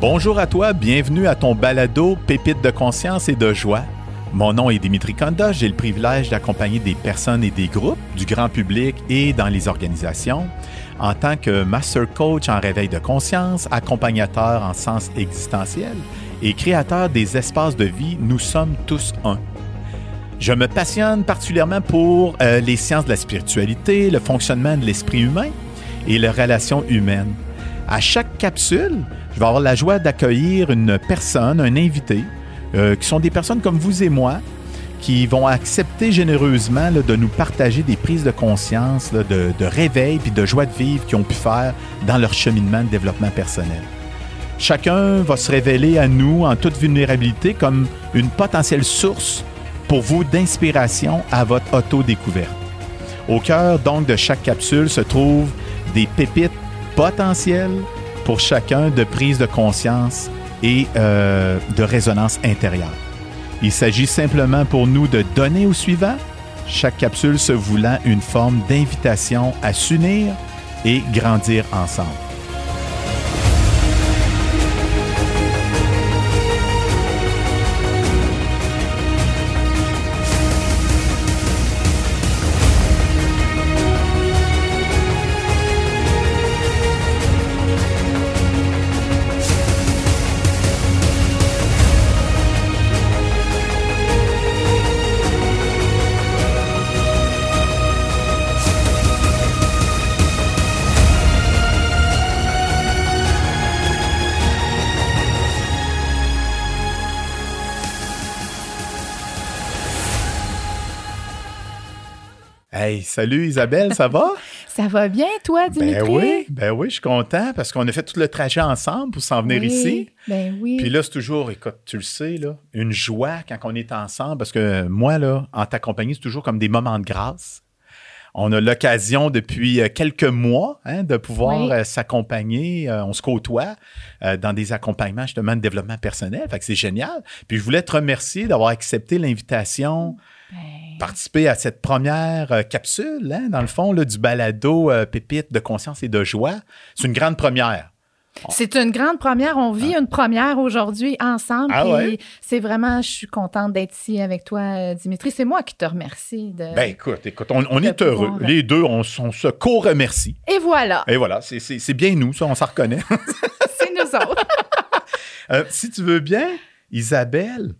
Bonjour à toi, bienvenue à ton balado Pépite de conscience et de joie. Mon nom est Dimitri Konda, j'ai le privilège d'accompagner des personnes et des groupes, du grand public et dans les organisations, en tant que master coach en réveil de conscience, accompagnateur en sens existentiel et créateur des espaces de vie Nous sommes tous un. Je me passionne particulièrement pour euh, les sciences de la spiritualité, le fonctionnement de l'esprit humain et les relations humaines. À chaque capsule, je vais avoir la joie d'accueillir une personne, un invité, euh, qui sont des personnes comme vous et moi, qui vont accepter généreusement de nous partager des prises de conscience, de, de, réveil puis de joie de vivre qu'ils ont pu faire dans leur cheminement de développement personnel. Chacun va se révéler à nous en toute vulnérabilité comme une potentielle source pour vous d'inspiration à votre auto-découverte. Au cœur donc de chaque capsule se trouvent des pépites potentielles pour chacun de prise de conscience et euh, de résonance intérieure. Il s'agit simplement pour nous de donner au suivant, chaque capsule se voulant une forme d'invitation à s'unir et grandir ensemble. Salut Isabelle, ça va? ça va bien, toi, ben Dimitri? Ben oui, ben oui, je suis content parce qu'on a fait tout le trajet ensemble pour s'en venir ici. Ben oui. Puis là, c'est toujours, écoute, tu le sais, là, une joie quand on est ensemble parce que moi, là, en ta compagnie, c'est toujours comme des moments de grâce. On a l'occasion depuis euh, quelques mois hein, de pouvoir euh, s'accompagner. Euh, on se côtoie dans des accompagnements justement de développement personnel. Fait que c'est génial. Puis je voulais te remercier d'avoir accepté l'invitation. Ben. Participer à cette première capsule, hein, dans le fond, là, du balado Pépite de conscience et de joie. C'est une grande première. C'est une grande première. On vit ah. une première aujourd'hui ensemble. Ah C'est vraiment, je suis contente d'être ici avec toi, euh, Dimitri. C'est moi qui te remercie. De, ben écoute, écoute, on, est heureux. Les deux, on, se co-remercie. Et voilà. Et voilà, c'est bien nous, ça, on s'en reconnaît. c'est nous autres. Euh, si tu veux bien, Isabelle,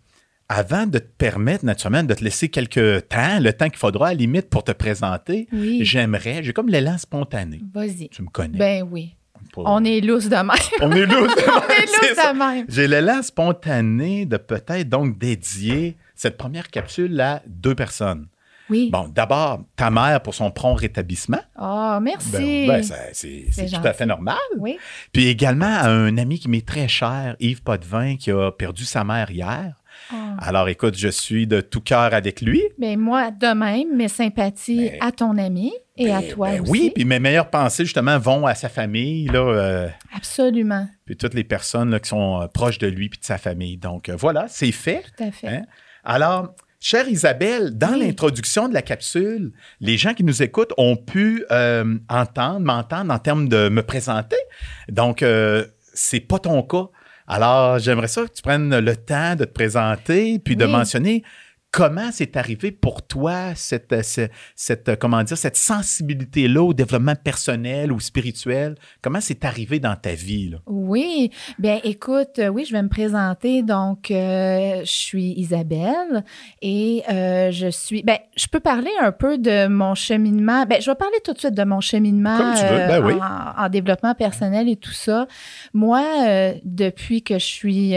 avant de te permettre, naturellement, de te laisser quelques temps, le temps qu'il faudra à la limite pour te présenter, j'aimerais, j'ai comme l'élan spontané. Vas-y. Tu me connais. Ben oui. On est lousse de même. On est lousse de même. On est de même. J'ai l'élan spontané de peut-être donc dédier cette première capsule à deux personnes. Oui. Bon, d'abord, ta mère pour son prompt rétablissement. Oh, merci. Ben, ben c'est tout à fait normal. Oui. Puis également à un ami qui m'est très cher, Yves Potvin, qui a perdu sa mère hier. Ah. Alors, écoute, je suis de tout cœur avec lui. Mais ben, moi, de même, mes sympathies ben, à ton ami et à ben, toi aussi. Oui, puis mes meilleures pensées, justement, vont à sa famille. Là, euh, Absolument. Puis toutes les personnes là, qui sont euh, proches de lui puis de sa famille. Donc, euh, voilà, c'est fait. Tout à fait. Hein. Alors, chère Isabelle, dans l'introduction de la capsule, les gens qui nous écoutent ont pu entendre, m'entendre en termes de me présenter. Donc, c'est pas ton cas. Alors, j'aimerais ça que tu prennes le temps de te présenter puis de mentionner comment c'est arrivé pour toi cette, cette, comment dire, cette sensibilité-là au développement personnel ou spirituel? Comment c'est arrivé dans ta vie? Là? Oui, bien écoute, euh, oui, je vais me présenter. Donc, euh, je suis Isabelle et euh, je suis, ben, je peux parler un peu de mon cheminement. Ben, je vais parler tout de suite de mon cheminement ben en, en, développement personnel et tout ça. Moi, depuis que je suis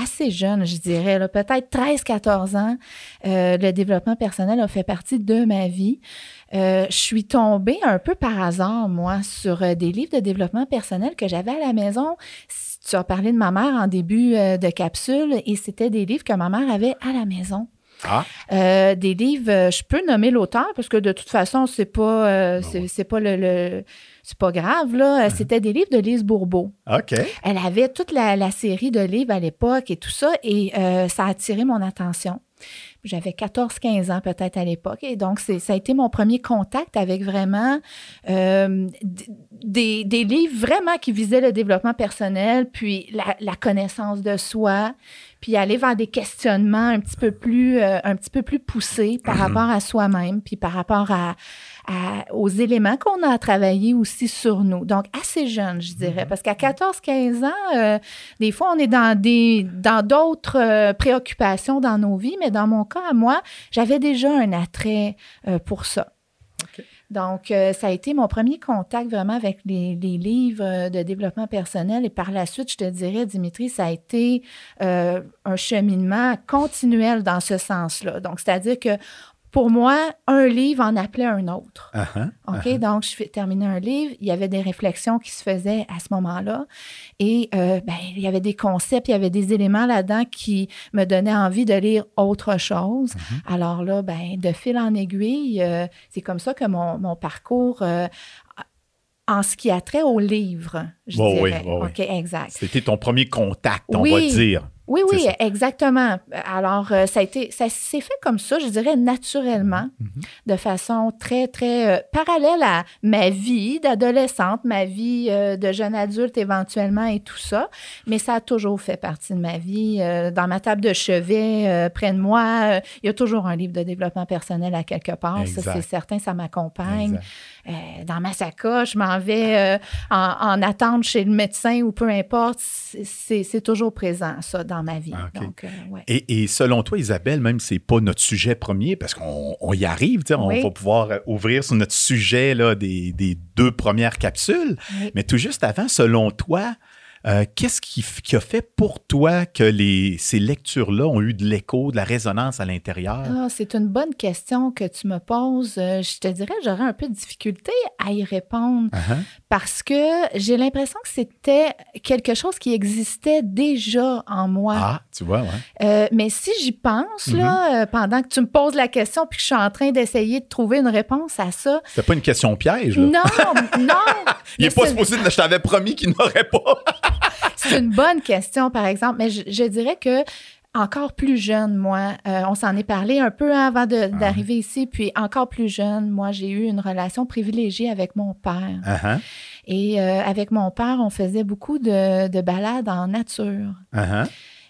assez jeune, je dirais, peut-être 13-14 ans, euh, le développement personnel a fait partie de ma vie. Euh, je suis tombée un peu par hasard, moi, sur euh, des livres de développement personnel que j'avais à la maison. Tu as parlé de ma mère en début de capsule et c'était des livres que ma mère avait à la maison. Ah. des livres, je peux nommer l'auteur parce que de toute façon, c'est pas, ben c'est pas le c'est pas grave, là. Uh-huh. C'était des livres de Lise Bourbeau. OK. Elle avait toute la, série de livres à l'époque et tout ça, et euh, ça a attiré mon attention. j'avais 14-15 ans peut-être à l'époque. Et donc, ça a été mon premier contact avec vraiment euh, des, des, livres vraiment qui visaient le développement personnel, puis la, la connaissance de soi, puis aller vers des questionnements un petit peu plus, euh, un petit peu plus poussés par mm-hmm. rapport à soi-même, puis par rapport à, aux éléments qu'on a à travailler aussi sur nous. Donc, assez jeune, je dirais, mm-hmm. parce qu'à 14-15 ans, euh, des fois, on est dans des dans d'autres euh, préoccupations dans nos vies, mais dans mon cas, à moi, j'avais déjà un attrait pour ça. Donc, euh, ça a été mon premier contact vraiment avec les, livres de développement personnel. Et par la suite, je te dirais, Dimitri, ça a été euh, un cheminement continuel dans ce sens-là. Donc, c'est-à-dire que pour moi, un livre en appelait un autre. Uh-huh, OK? Uh-huh. Donc, je terminais un livre. Il y avait des réflexions qui se faisaient à ce moment-là. Et euh, ben, il y avait des concepts, il y avait des éléments là-dedans qui me donnaient envie de lire autre chose. Uh-huh. Alors là, ben, de fil en aiguille, euh, c'est comme ça que mon, parcours euh, en ce qui a trait au livre, je dirais. Oui, OK, exact. C'était ton premier contact, on va dire. Oui, oui, exactement. Alors, euh, ça a été, ça s'est fait comme ça, je dirais naturellement, mm-hmm. de façon très, très euh, parallèle à ma vie d'adolescente, ma vie euh, de jeune adulte éventuellement et tout ça. Mais ça a toujours fait partie de ma vie. dans ma table de chevet, près de moi, il y a toujours un livre de développement personnel à quelque part. Ça, c'est certain, ça m'accompagne. Dans ma sacoche, je m'en vais en, en, attente chez le médecin ou peu importe. C'est toujours présent, ça, dans ma vie. Ah, Donc, euh, et, selon toi, Isabelle, même si ce n'est pas notre sujet premier, parce qu'on y arrive, on va pouvoir euh, ouvrir sur notre sujet là, des, deux premières capsules. Mais tout juste avant, selon toi, euh, qu'est-ce qui, a fait pour toi que les, ces lectures-là ont eu de l'écho, de la résonance à l'intérieur? Ah, c'est une bonne question que tu me poses. Euh, je te dirais, j'aurais un peu de difficulté à y répondre uh-huh. parce que j'ai l'impression que c'était quelque chose qui existait déjà en moi. Ah, tu vois, ouais. Euh, mais si j'y pense, là, mm-hmm. pendant que tu me poses la question puis que je suis en train d'essayer de trouver une réponse à ça. C'est pas une question piège, là. Non, non. Il n'est pas supposé, je t'avais promis qu'il n'aurait pas. c'est une bonne question, par exemple, mais je, dirais que encore plus jeune, moi, euh, on s'en est parlé un peu avant d'arriver ici, puis encore plus jeune, moi, j'ai eu une relation privilégiée avec mon père. Uh-huh. Et euh, avec mon père, on faisait beaucoup de, balades en nature.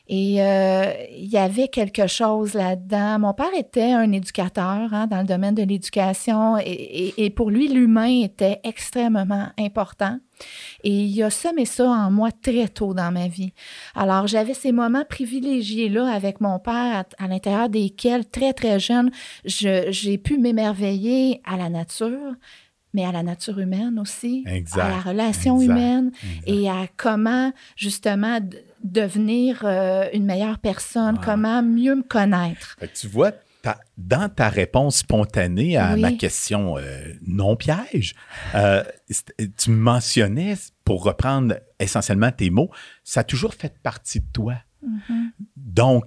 Et euh, il y avait quelque chose là-dedans. Mon père était un éducateur hein, dans le domaine de l'éducation et, pour lui, l'humain était extrêmement important. Et il a semé ça en moi très tôt dans ma vie. Alors, j'avais ces moments privilégiés-là avec mon père, à, l'intérieur desquels, très, très jeune, j'ai pu m'émerveiller à la nature, mais à la nature humaine aussi, à la relation humaine et à comment, justement, devenir euh, une meilleure personne, comment mieux me connaître. tu vois, dans ta réponse spontanée à ma question euh, non piège, euh, tu mentionnais, pour reprendre essentiellement tes mots, ça a toujours fait partie de toi. Mm-hmm. Donc,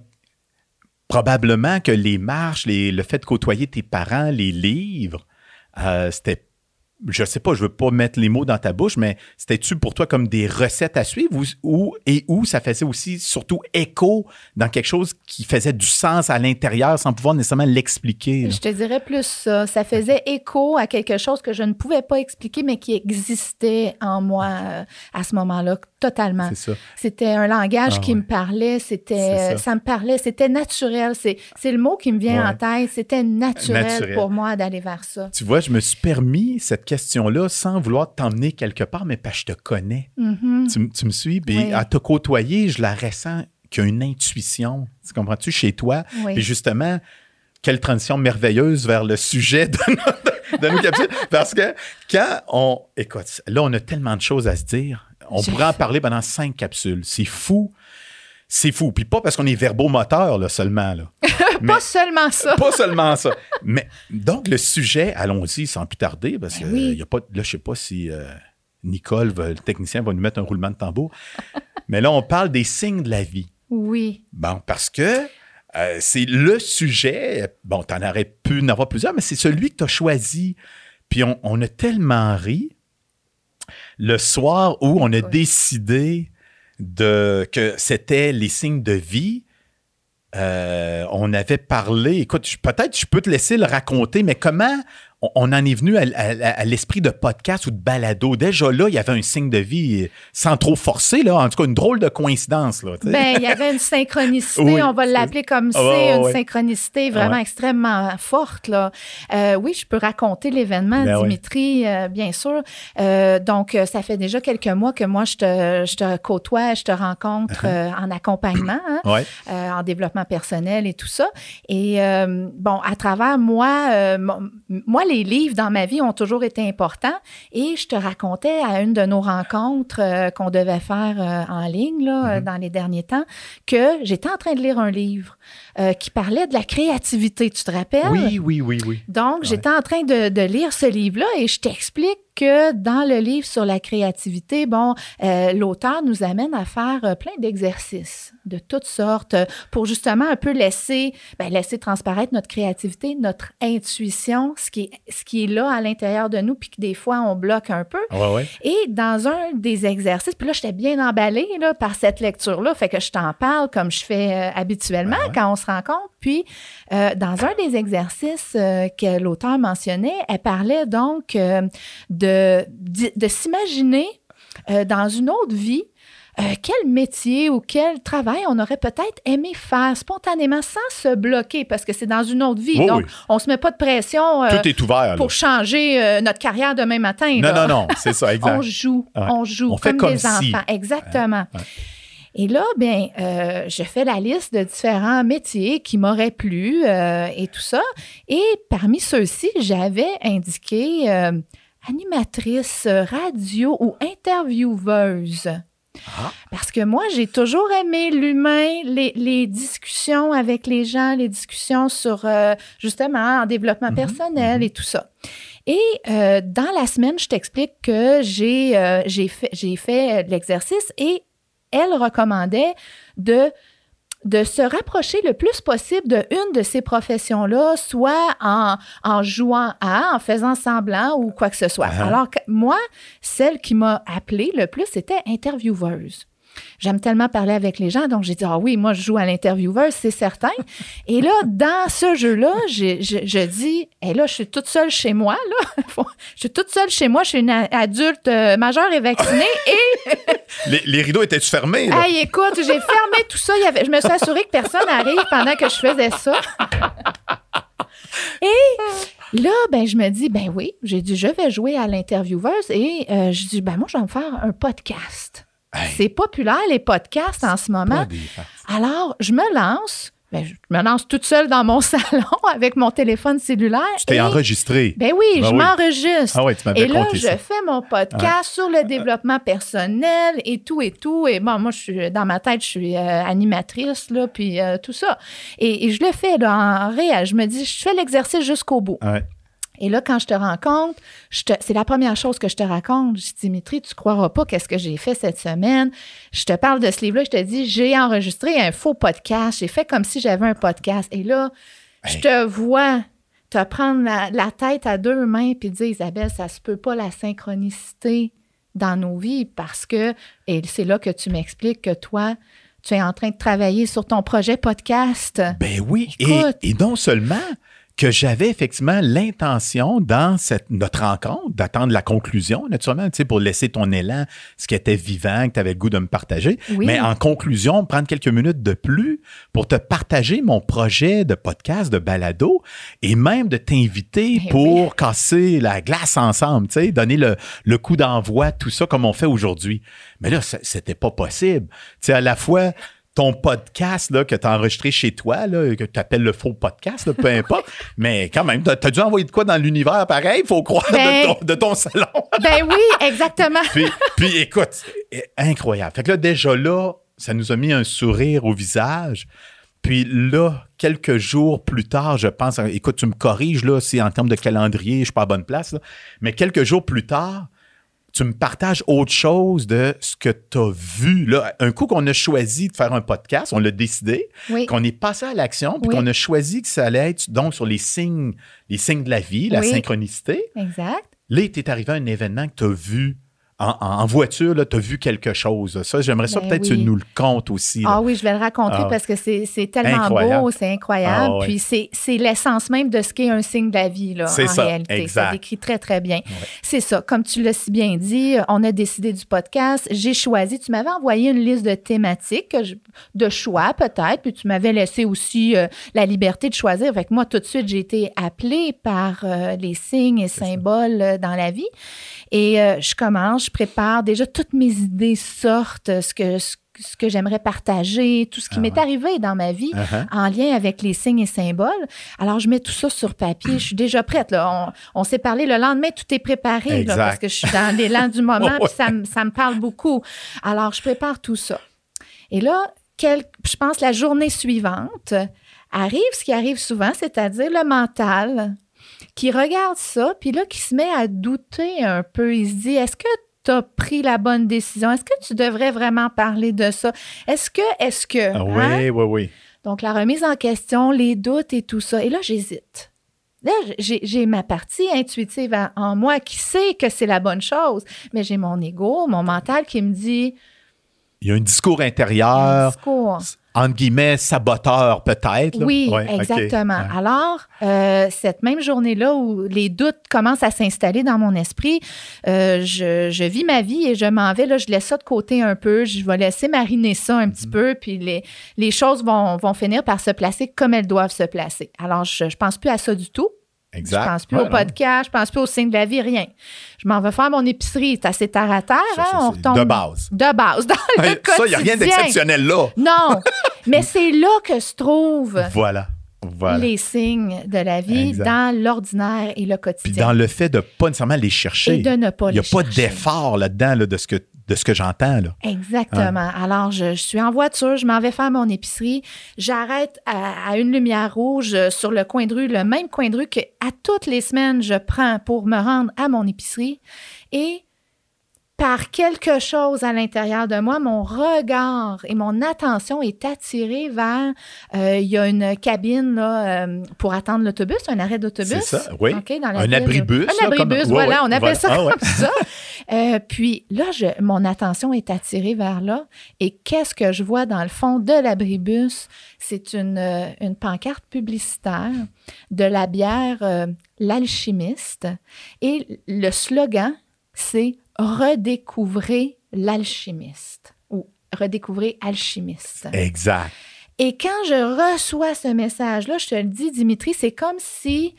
probablement que les marches, le fait de côtoyer tes parents, les livres, c'était je sais pas, je veux pas mettre les mots dans ta bouche, mais c'était-tu pour toi comme des recettes à suivre ou, et où ça faisait aussi surtout écho dans quelque chose qui faisait du sens à l'intérieur sans pouvoir nécessairement l'expliquer? Je te dirais plus ça. Ça faisait écho à quelque chose que je ne pouvais pas expliquer, mais qui existait en moi euh, à ce moment-là, totalement. C'était un langage ah qui me parlait, c'était, ça. me parlait, c'était naturel. C'est, le mot qui me vient en tête. C'était naturel, pour moi d'aller vers ça. Tu vois, je me suis permis cette question-là sans vouloir t'emmener quelque part, mais parce que je te connais. Mm-hmm. tu, me suis, puis à te côtoyer, je la ressens qu'il y a une intuition. Tu comprends-tu? Chez toi? Et justement, quelle transition merveilleuse vers le sujet de nos capsules. Parce que quand on. Écoute, là, on a tellement de choses à se dire. On pourrait en parler pendant cinq capsules. C'est fou. C'est fou. Puis pas parce qu'on est verbomoteur là, seulement. Là. pas seulement ça. pas seulement ça. Mais donc, le sujet, allons-y sans plus tarder, parce ben que y a pas. Là, je sais pas si euh, Nicole, le technicien, va nous mettre un roulement de tambour. mais là, on parle des signes de la vie. Oui. Bon, parce que euh, c'est le sujet. Bon, tu en aurais pu en avoir plusieurs, mais c'est celui que tu as choisi. Puis on, a tellement ri le soir où on a décidé de, que c'était les signes de vie euh, on avait parlé, écoute, peut-être je peux te laisser le raconter, mais comment on, on en est venu à, à- à l'esprit de podcast ou de balado? Déjà là, il y avait un signe de vie euh, sans trop forcer, là. En tout cas, une drôle de coïncidence, là. Ben, il y avait une synchronicité, Oui, on va c'est- l'appeler comme c'est, Ah, ouais, une synchronicité vraiment Ouais. extrêmement forte. Là. Euh, oui, je peux raconter l'événement, Ben. Dimitri, euh, bien sûr. Euh, donc, ça fait déjà quelques mois que moi, je te, je te côtoie, je te rencontre euh, en accompagnement, hein, Ouais. en développement personnel et tout ça. Et bon, à travers moi, moi, les livres dans ma vie ont toujours été importants. Et je te racontais à une de nos rencontres euh, qu'on devait faire euh, en ligne là, Mm-hmm. euh, dans les derniers temps que j'étais en train de lire un livre euh, qui parlait de la créativité. Tu te rappelles? Oui, oui, oui, oui. Donc, j'étais en train de, de lire ce livre-là et je t'explique que dans le livre sur la créativité, bon, euh, l'auteur nous amène à faire euh, plein d'exercices de toutes sortes euh, pour justement un peu laisser, ben, laisser transparaître notre créativité, notre intuition, ce qui est, ce qui est là à l'intérieur de nous, puis que des fois on bloque un peu. Ouais, ouais. Et dans un des exercices, puis là, j'étais bien emballée là, par cette lecture-là, fait que je t'en parle comme je fais euh, habituellement ouais. quand on se rencontre. Puis, dans un des exercices que l'auteur mentionnait, elle parlait donc euh, de, de, de s'imaginer euh, dans une autre vie. euh, quel métier ou quel travail on aurait peut-être aimé faire spontanément sans se bloquer parce que c'est dans une autre vie. Oui, Donc, oui. on se met pas de pression euh, Tout est ouvert, là. pour changer euh, notre carrière demain matin. Non, là. non, non, c'est ça, exact. On joue, Ouais. on joue On fait comme, comme des si. enfants. Exactement. Ouais. Et là, bien, euh, je fais la liste de différents métiers qui m'auraient plu euh, et tout ça. Et parmi ceux-ci, j'avais indiqué euh, animatrice radio ou intervieweuse. Ah. Parce que moi, j'ai toujours aimé l'humain, les, les discussions avec les gens, les discussions sur, euh, justement, en développement Mhm, personnel mhm. et tout ça. Et euh, dans la semaine, je t'explique que j'ai euh, fait, fait euh, l'exercice et elle recommandait de de se rapprocher le plus possible de une de ces professions-là, soit en, en jouant à, en faisant semblant ou quoi que ce soit. Ah. Alors que moi, celle qui m'a appelée le plus, c'était intervieweuse. J'aime tellement parler avec les gens, donc j'ai dit, ah oui, moi, je joue à l'intervieweuse, c'est certain. Et là, dans ce jeu-là, je, je dis, et là, je suis toute seule chez moi, là. je suis toute seule chez moi, je suis une adulte euh, majeure et vaccinée, et Les, les rideaux étaient-tu fermés? Là? Hey, écoute, j'ai fermé tout ça. Il y avait, je me suis assurée que personne n'arrive pendant que je faisais ça. Et là, ben, je me dis, ben oui, j'ai dit, je vais jouer à l'intervieweuse et euh, je dis, ben moi, je vais me faire un podcast. Hey, C'est populaire, les podcasts en ce moment. Alors, je me lance. Ben, je me lance toute seule dans mon salon avec mon téléphone cellulaire. Tu t'es enregistré. Ben oui, Ben je oui. m'enregistre. Ah ouais, tu Et là, je ça. fais mon podcast sur le développement personnel et tout et tout. Et bon, moi, je suis dans ma tête, je suis euh, animatrice, là, puis euh, tout ça. Et, et je le fais là, en réel. Je me dis, je fais l'exercice jusqu'au bout. Ouais. Et là, quand je te rencontre, c'est la première chose que je te raconte. Je dis, Dimitri, tu croiras pas qu'est-ce que j'ai fait cette semaine. Je te parle de ce livre-là. Je te dis, j'ai enregistré un faux podcast. J'ai fait comme si j'avais un podcast. Et là, je te vois te prendre la, la tête à deux mains puis dire, Isabelle, ça se peut pas la synchronicité dans nos vies parce que, et c'est là que tu m'expliques que toi, tu es en train de travailler sur ton projet podcast. Ben oui. Et, Écoute. et non seulement que j'avais effectivement l'intention dans cette, notre rencontre d'attendre la conclusion, naturellement, tu sais, pour laisser ton élan, ce qui était vivant, que tu avais le goût de me partager. Oui. Mais en conclusion, prendre quelques minutes de plus pour te partager mon projet de podcast, de balado, et même de t'inviter Ben pour casser la glace ensemble, tu sais, donner le, le coup d'envoi, tout ça comme on fait aujourd'hui. Mais là, c'était pas possible. Tu sais, à la fois ton podcast là, que tu as enregistré chez toi, là, que tu appelles le faux podcast, là, peu importe. Mais quand même, tu as, dû envoyer de quoi dans l'univers pareil, faut croire, Ben- de, ton, de ton salon. Ben oui, exactement. puis, puis écoute, incroyable. Fait que là, déjà là, ça nous a mis un sourire au visage. Puis là, quelques jours plus tard, je pense, écoute, tu me corriges là, si en termes de calendrier, je suis pas à bonne place, là, mais quelques jours plus tard, tu me partages autre chose de ce que tu as vu. Là, un coup qu'on a choisi de faire un podcast, on l'a décidé, Oui. qu'on est passé à l'action, puis Oui. qu'on a choisi que ça allait être donc sur les signes, les signes de la vie, la Oui. synchronicité. Exact. Là, il t'est arrivé un événement que tu as vu en, en voiture, tu as vu quelque chose. Ça, j'aimerais ça Ben peut-être que oui. tu nous le comptes aussi. là. Ah oui, je vais le raconter Ah. parce que c'est tellement Incroyable. beau, c'est incroyable. Ah. Puis c'est l'essence même de ce qu'est un signe de la vie, là, C'est en ça, réalité. exact. Ça décrit très, très bien. C'est ça. Comme tu l'as si bien dit, on a décidé du podcast. J'ai choisi, tu m'avais envoyé une liste de thématiques, de choix peut-être, puis tu m'avais laissé aussi euh, la liberté de choisir. Fait que moi, tout de suite, j'ai été appelée par euh, les signes et symboles euh, dans la vie. Et euh, je commence, je prépare. Déjà, toutes mes idées sortent, ce que, ce, ce que j'aimerais partager, tout ce qui Ah m'est ouais. arrivé dans ma vie Uh-huh. en lien avec les signes et symboles. Alors, je mets tout ça sur papier. Je suis déjà prête. Là. On, on s'est parlé le lendemain, tout est préparé là, parce que je suis dans l'élan du moment, Ouais. puis ça, me- ça me parle beaucoup. Alors, je prépare tout ça. Et là, quel- je pense la journée suivante arrive ce qui arrive souvent, c'est-à-dire le mental qui regarde ça, puis là, qui se met à douter un peu. Il se dit, est-ce que tu as pris la bonne décision? Est-ce que tu devrais vraiment parler de ça? Est-ce que, est-ce que... Ah hein? oui, oui, oui. Donc, la remise en question, les doutes et tout ça. Et là, j'hésite. Là, j'ai j'ai ma partie intuitive en- en moi qui sait que c'est la bonne chose, mais j'ai mon ego, mon mental qui me dit Il y a un discours un intérieur, discours. entre guillemets, saboteur peut-être. Oui, Ouais, exactement. Alors, euh, cette même journée-là où les doutes commencent à s'installer dans mon esprit, euh, je, je vis ma vie et je m'en vais. Là, je laisse ça de côté un peu. Je vais laisser mariner ça un Mm-hmm. petit peu, puis les, les choses vont, vont finir par se placer comme elles doivent se placer. Alors, je ne pense plus à ça du tout. Exact. Je pense plus Ouais, au podcast, je pense plus au signe de la vie, rien. Je m'en vais faire mon épicerie. C'est assez terre à terre, Ça, hein? ça, On retombe de base. De base, dans le Ça, il n'y a rien d'exceptionnel là. Non, mais c'est là que se trouvent Voilà. Voilà. les signes de la vie Exact. dans l'ordinaire et le Puis quotidien. dans le fait de pas nécessairement les chercher. et de ne pas Il n'y a pas d'effort là-dedans là, de ce que, de ce que j'entends. là. Exactement. Alors, je, je suis en voiture, je m'en vais faire mon épicerie. J'arrête à, à une lumière rouge sur le coin de rue, le même coin de rue que à toutes les semaines je prends pour me rendre à mon épicerie. Et par quelque chose à l'intérieur de moi, mon regard et mon attention est attiré vers. euh, il y a une cabine là, euh, pour attendre l'autobus, un arrêt d'autobus. C'est ça, oui. OK, dans la Un ville. abribus, Un là, abribus, voilà, ouais, on appelle voilà. ça Ah, ouais. comme ça. Euh, puis là, je, mon attention est attirée vers là. Et qu'est-ce que je vois dans le fond de l'abribus? C'est une, une pancarte publicitaire de la bière L'Alchimiste. Et le slogan, c'est Redécouvrez l'alchimiste ou Redécouvrez alchimiste. Exact. Et quand je reçois ce message-là, je te le dis, Dimitri, c'est comme si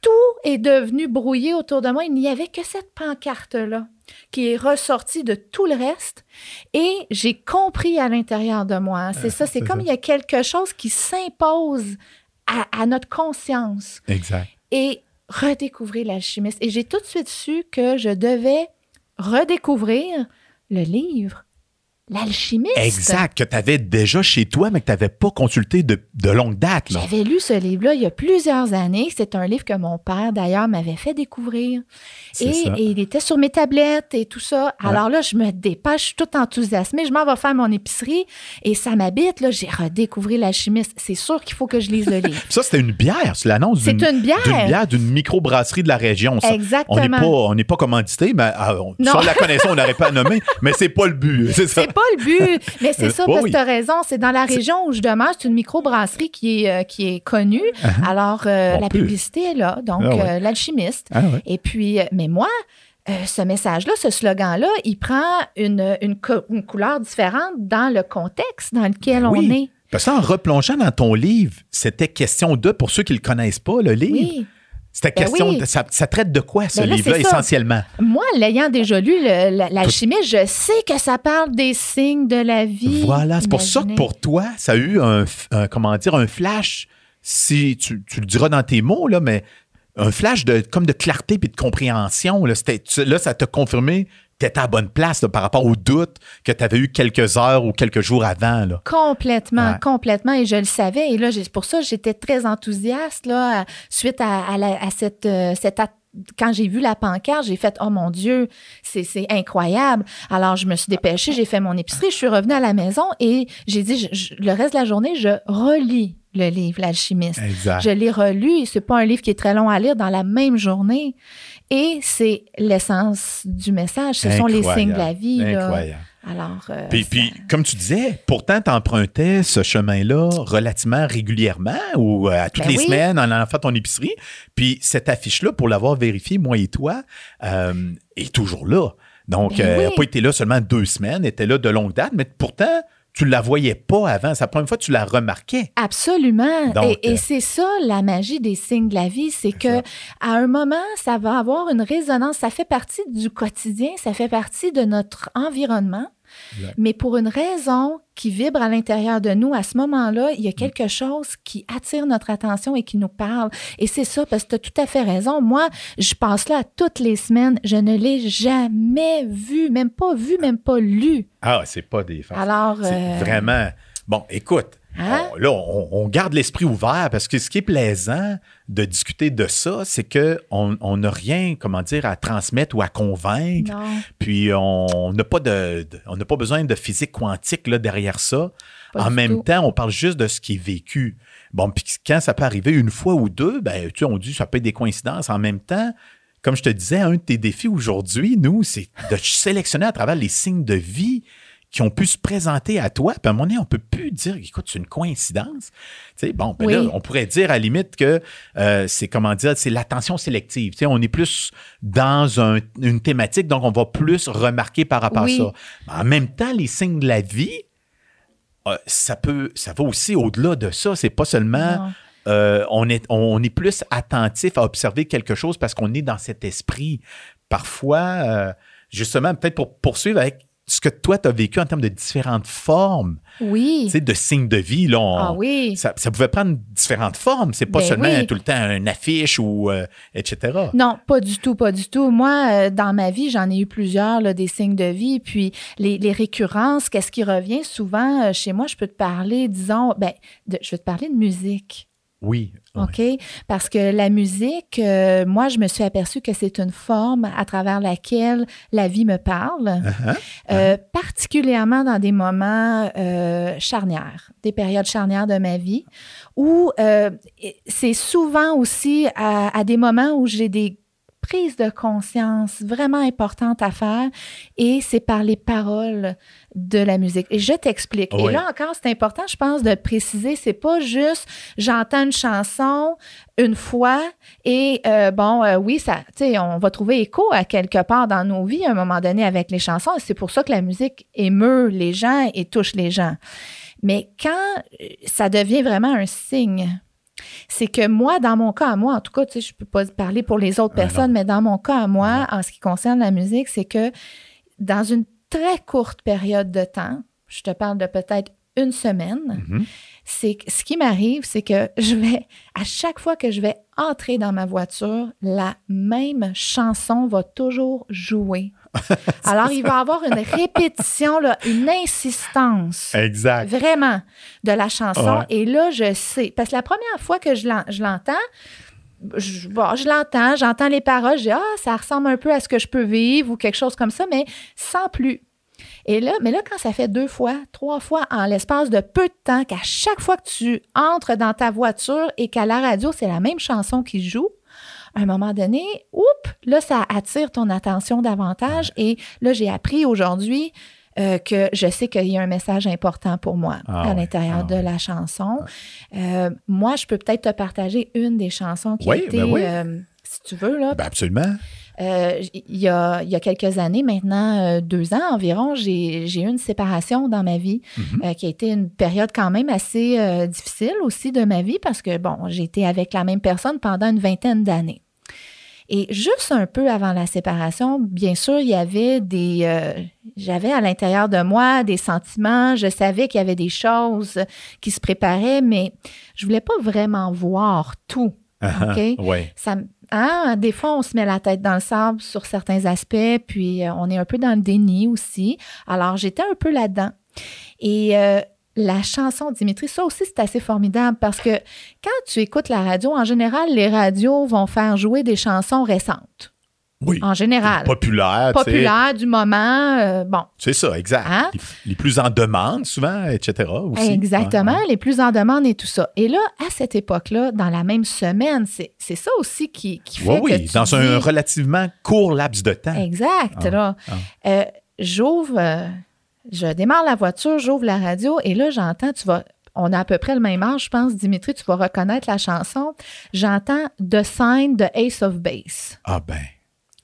tout est devenu brouillé autour de moi. Il n'y avait que cette pancarte-là qui est ressortie de tout le reste. Et j'ai compris à l'intérieur de moi. C'est ça, c'est c'est comme ça. il y a quelque chose qui s'impose à, à notre conscience. Exact. Et redécouvrir l'alchimiste. Et j'ai tout de suite su que je devais redécouvrir le livre, l'alchimiste. Exact. Que tu avais déjà chez toi, mais que tu n'avais pas consulté de, de longue date. J'avais lu ce livre-là il y a plusieurs années. C'est un livre que mon père, d'ailleurs, m'avait fait découvrir. Et, ça. et il était sur mes tablettes et tout ça. Alors là, je me dépêche, je suis toute enthousiasmée. Je m'en vais faire mon épicerie et ça m'habite. Là, j'ai redécouvert l'alchimiste. C'est sûr qu'il faut que je lise le livre. Ça, c'était une bière. C'est l'annonce C'est d'une une bière. d'une bière d'une microbrasserie de la région. ça. Exactement. On n'est pas, on pas commandité, mais ah, on, si on la connaissait, on n'aurait pas à nommer, mais c'est pas le but. C'est ça. Pas le but. Mais c'est Euh, ça, parce oui. que tu as raison. C'est dans la région où je demeure. C'est une microbrasserie qui est, euh, qui est connue. Alors, euh, la publicité est là. Donc, Ah ouais. euh, l'alchimiste. Ah ouais. Et puis, mais moi, euh, ce message-là, ce slogan-là, il prend une, une, co- une couleur différente dans le contexte dans lequel on est. Parce qu'en replongeant dans ton livre, c'était question de, pour ceux qui ne le connaissent pas, le livre, Oui. C'était Ben question oui. de, ça, ça traite de quoi, ce Ben là, livre-là, essentiellement? Moi, l'ayant déjà lu, le- la- l'alchimiste, je sais que ça parle des signes de la vie. Voilà, c'est pour ça que pour toi, ça a eu un, comment dire, un flash, si tu, tu le diras dans tes mots, là, mais un flash de, comme de clarté puis de compréhension. Là, là ça t'a confirmé que tu étais à la bonne place là, par rapport au doute que tu avais eu quelques heures ou quelques jours avant. Là. Complètement, Ouais. complètement. Et je le savais. Et là, pour ça, j'étais très enthousiaste là, suite à, à la- à cette, euh, cette quand j'ai vu la pancarte, j'ai fait oh mon Dieu, c'est incroyable. Alors je me suis dépêchée, j'ai fait mon épicerie, je suis revenue à la maison et j'ai dit le reste de la journée, je relis le livre L'alchimiste. Je l'ai relu, c'est pas un livre qui est très long à lire dans la même journée. Et c'est l'essence du message. Ce sont les signes de la vie. Incroyable. Alors, euh, puis, puis, comme tu disais, pourtant, tu empruntais ce chemin-là relativement régulièrement ou euh, à toutes ben les semaines en allant faire ton épicerie. Puis cette affiche-là, pour l'avoir vérifiée, moi et toi, euh, est toujours là. Donc, ben elle n'a pas été là seulement deux semaines, elle était là de longue date, mais pourtant, tu ne la voyais pas avant. C'est la première fois que tu la remarquais. Absolument. et, c'est ça la magie des signes de la vie, c'est que à un moment, ça va avoir une résonance. Ça fait partie du quotidien, ça fait partie de notre environnement. Mais pour une raison qui vibre à l'intérieur de nous, à ce moment-là, il y a mm. quelque chose qui attire notre attention et qui nous parle. Et c'est ça, parce que tu as tout à fait raison. Moi, je passe là toutes les semaines. Je ne l'ai jamais vu, même pas vu, même pas lu. Ah, c'est pas des faits. Alors. Euh, vraiment. Bon, écoute, Hein? là, on, garde l'esprit ouvert parce que ce qui est plaisant de discuter de ça, c'est qu'on n'a rien, comment dire, à transmettre ou à convaincre. Puis on n'a pas de, on n'a pas besoin de physique quantique là, derrière ça. en même temps, on parle juste de ce qui est vécu. Bon, puis quand ça peut arriver une fois ou deux, ben, tu on dit ça peut être des coïncidences. En même temps, comme je te disais, un de tes défis aujourd'hui, nous, c'est de sélectionner à travers les signes de vie qui ont pu se présenter à toi. Puis à un moment donné, on peut plus dire, écoute, c'est une coïncidence. Tu sais, bon, ben là, on pourrait dire à la limite que euh, c'est, comment dire, c'est l'attention sélective. Tu sais, on est plus dans une thématique, donc on va plus remarquer par rapport à ça. Mais en même temps, les signes de la vie, euh, ça peut, ça va aussi au-delà de ça. C'est pas seulement... Euh, on, est, on est plus attentif à observer quelque chose parce qu'on est dans cet esprit. Parfois, justement, peut-être pour poursuivre avec ce que toi, tu as vécu en termes de différentes formes. Oui. De signes de vie. Là, ah oui. Ça, pouvait prendre différentes formes. C'est pas ben seulement tout le temps une affiche ou euh, etc. Non, pas du tout, pas du tout. Moi, euh, dans ma vie, j'en ai eu plusieurs, là, des signes de vie. Puis les, récurrences, qu'est-ce qui revient souvent euh, chez moi? Je peux te parler, disons, ben, je vais te parler de musique. Oui. OK? Parce que la musique, euh, moi, je me suis aperçue que c'est une forme à travers laquelle la vie me parle, uh-huh. Euh, uh-huh. particulièrement dans des moments euh, charnières, des périodes charnières de ma vie, où c'est souvent aussi à, des moments où j'ai des prise de conscience vraiment importante à faire et c'est par les paroles de la musique. Et je t'explique. Et là encore, c'est important, je pense, de préciser, c'est pas juste j'entends une chanson une fois et euh, bon, euh, oui, ça, tu sais, on va trouver écho à quelque part dans nos vies à un moment donné avec les chansons. C'est pour ça que la musique émeut les gens et touche les gens. Mais quand ça devient vraiment un signe c'est que moi, dans mon cas à moi, en tout cas, tu sais, je ne peux pas parler pour les autres personnes, mais dans mon cas à moi, en ce qui concerne la musique, c'est que dans une très courte période de temps, je te parle de peut-être une semaine, mm-hmm. c'est ce qui m'arrive, c'est que je vais, à chaque fois que je vais entrer dans ma voiture, la même chanson va toujours jouer Alors, il va y avoir une répétition, une insistance. Exact. Vraiment, de la chanson. Et là, je sais. Parce que la première fois que je l'entends, je, je l'entends, j'entends les paroles, je dis, ah, ça ressemble un peu à ce que je peux vivre ou quelque chose comme ça, mais sans plus. Et là, mais là, quand ça fait deux fois, trois fois en l'espace de peu de temps, qu'à chaque fois que tu entres dans ta voiture et qu'à la radio, c'est la même chanson qui joue, à un moment donné, oups, là, ça attire ton attention davantage. Et là, j'ai appris aujourd'hui euh, que je sais qu'il y a un message important pour moi ah à l'intérieur ah de la chanson. Euh, moi, je peux peut-être te partager une des chansons qui a été, ben euh, si tu veux, là. Ben absolument. Il, y a, il, y a, quelques années, maintenant deux ans environ, j'ai eu une séparation dans ma vie mm-hmm. qui a été une période quand même assez difficile aussi de ma vie parce que, bon, été avec la même personne pendant une vingtaine d'années. Et juste un peu avant la séparation, bien sûr, il y avait des... Euh, j'avais à l'intérieur de moi des sentiments, je savais qu'il y avait des choses qui se préparaient, mais je voulais pas vraiment voir tout. OK? Ouais. Ça, hein, des fois, on se met la tête dans le sable sur certains aspects, puis euh, on est un peu dans le déni aussi. Alors, j'étais un peu là-dedans. Et euh, la chanson Dimitri, ça aussi, c'est assez formidable parce que quand tu écoutes la radio, en général, les radios vont faire jouer des chansons récentes. Oui. En général. Populaire. Populaires du moment. euh, bon. C'est ça, exact. Hein? Les, les plus en demande, souvent, etc. Aussi. Exactement, les plus en demande et tout ça. Et là, à cette époque-là, dans la même semaine, c'est c'est ça aussi qui, qui fait Oui, que oui, tu dans un relativement court laps de temps. Exact, Ah, là. ah. Euh, j'ouvre, euh, je démarre la voiture, j'ouvre la radio et là, j'entends, tu vas, on a à peu près le même âge, je pense, Dimitri, tu vas reconnaître la chanson. J'entends The Sign de Ace of Base. Ah ben,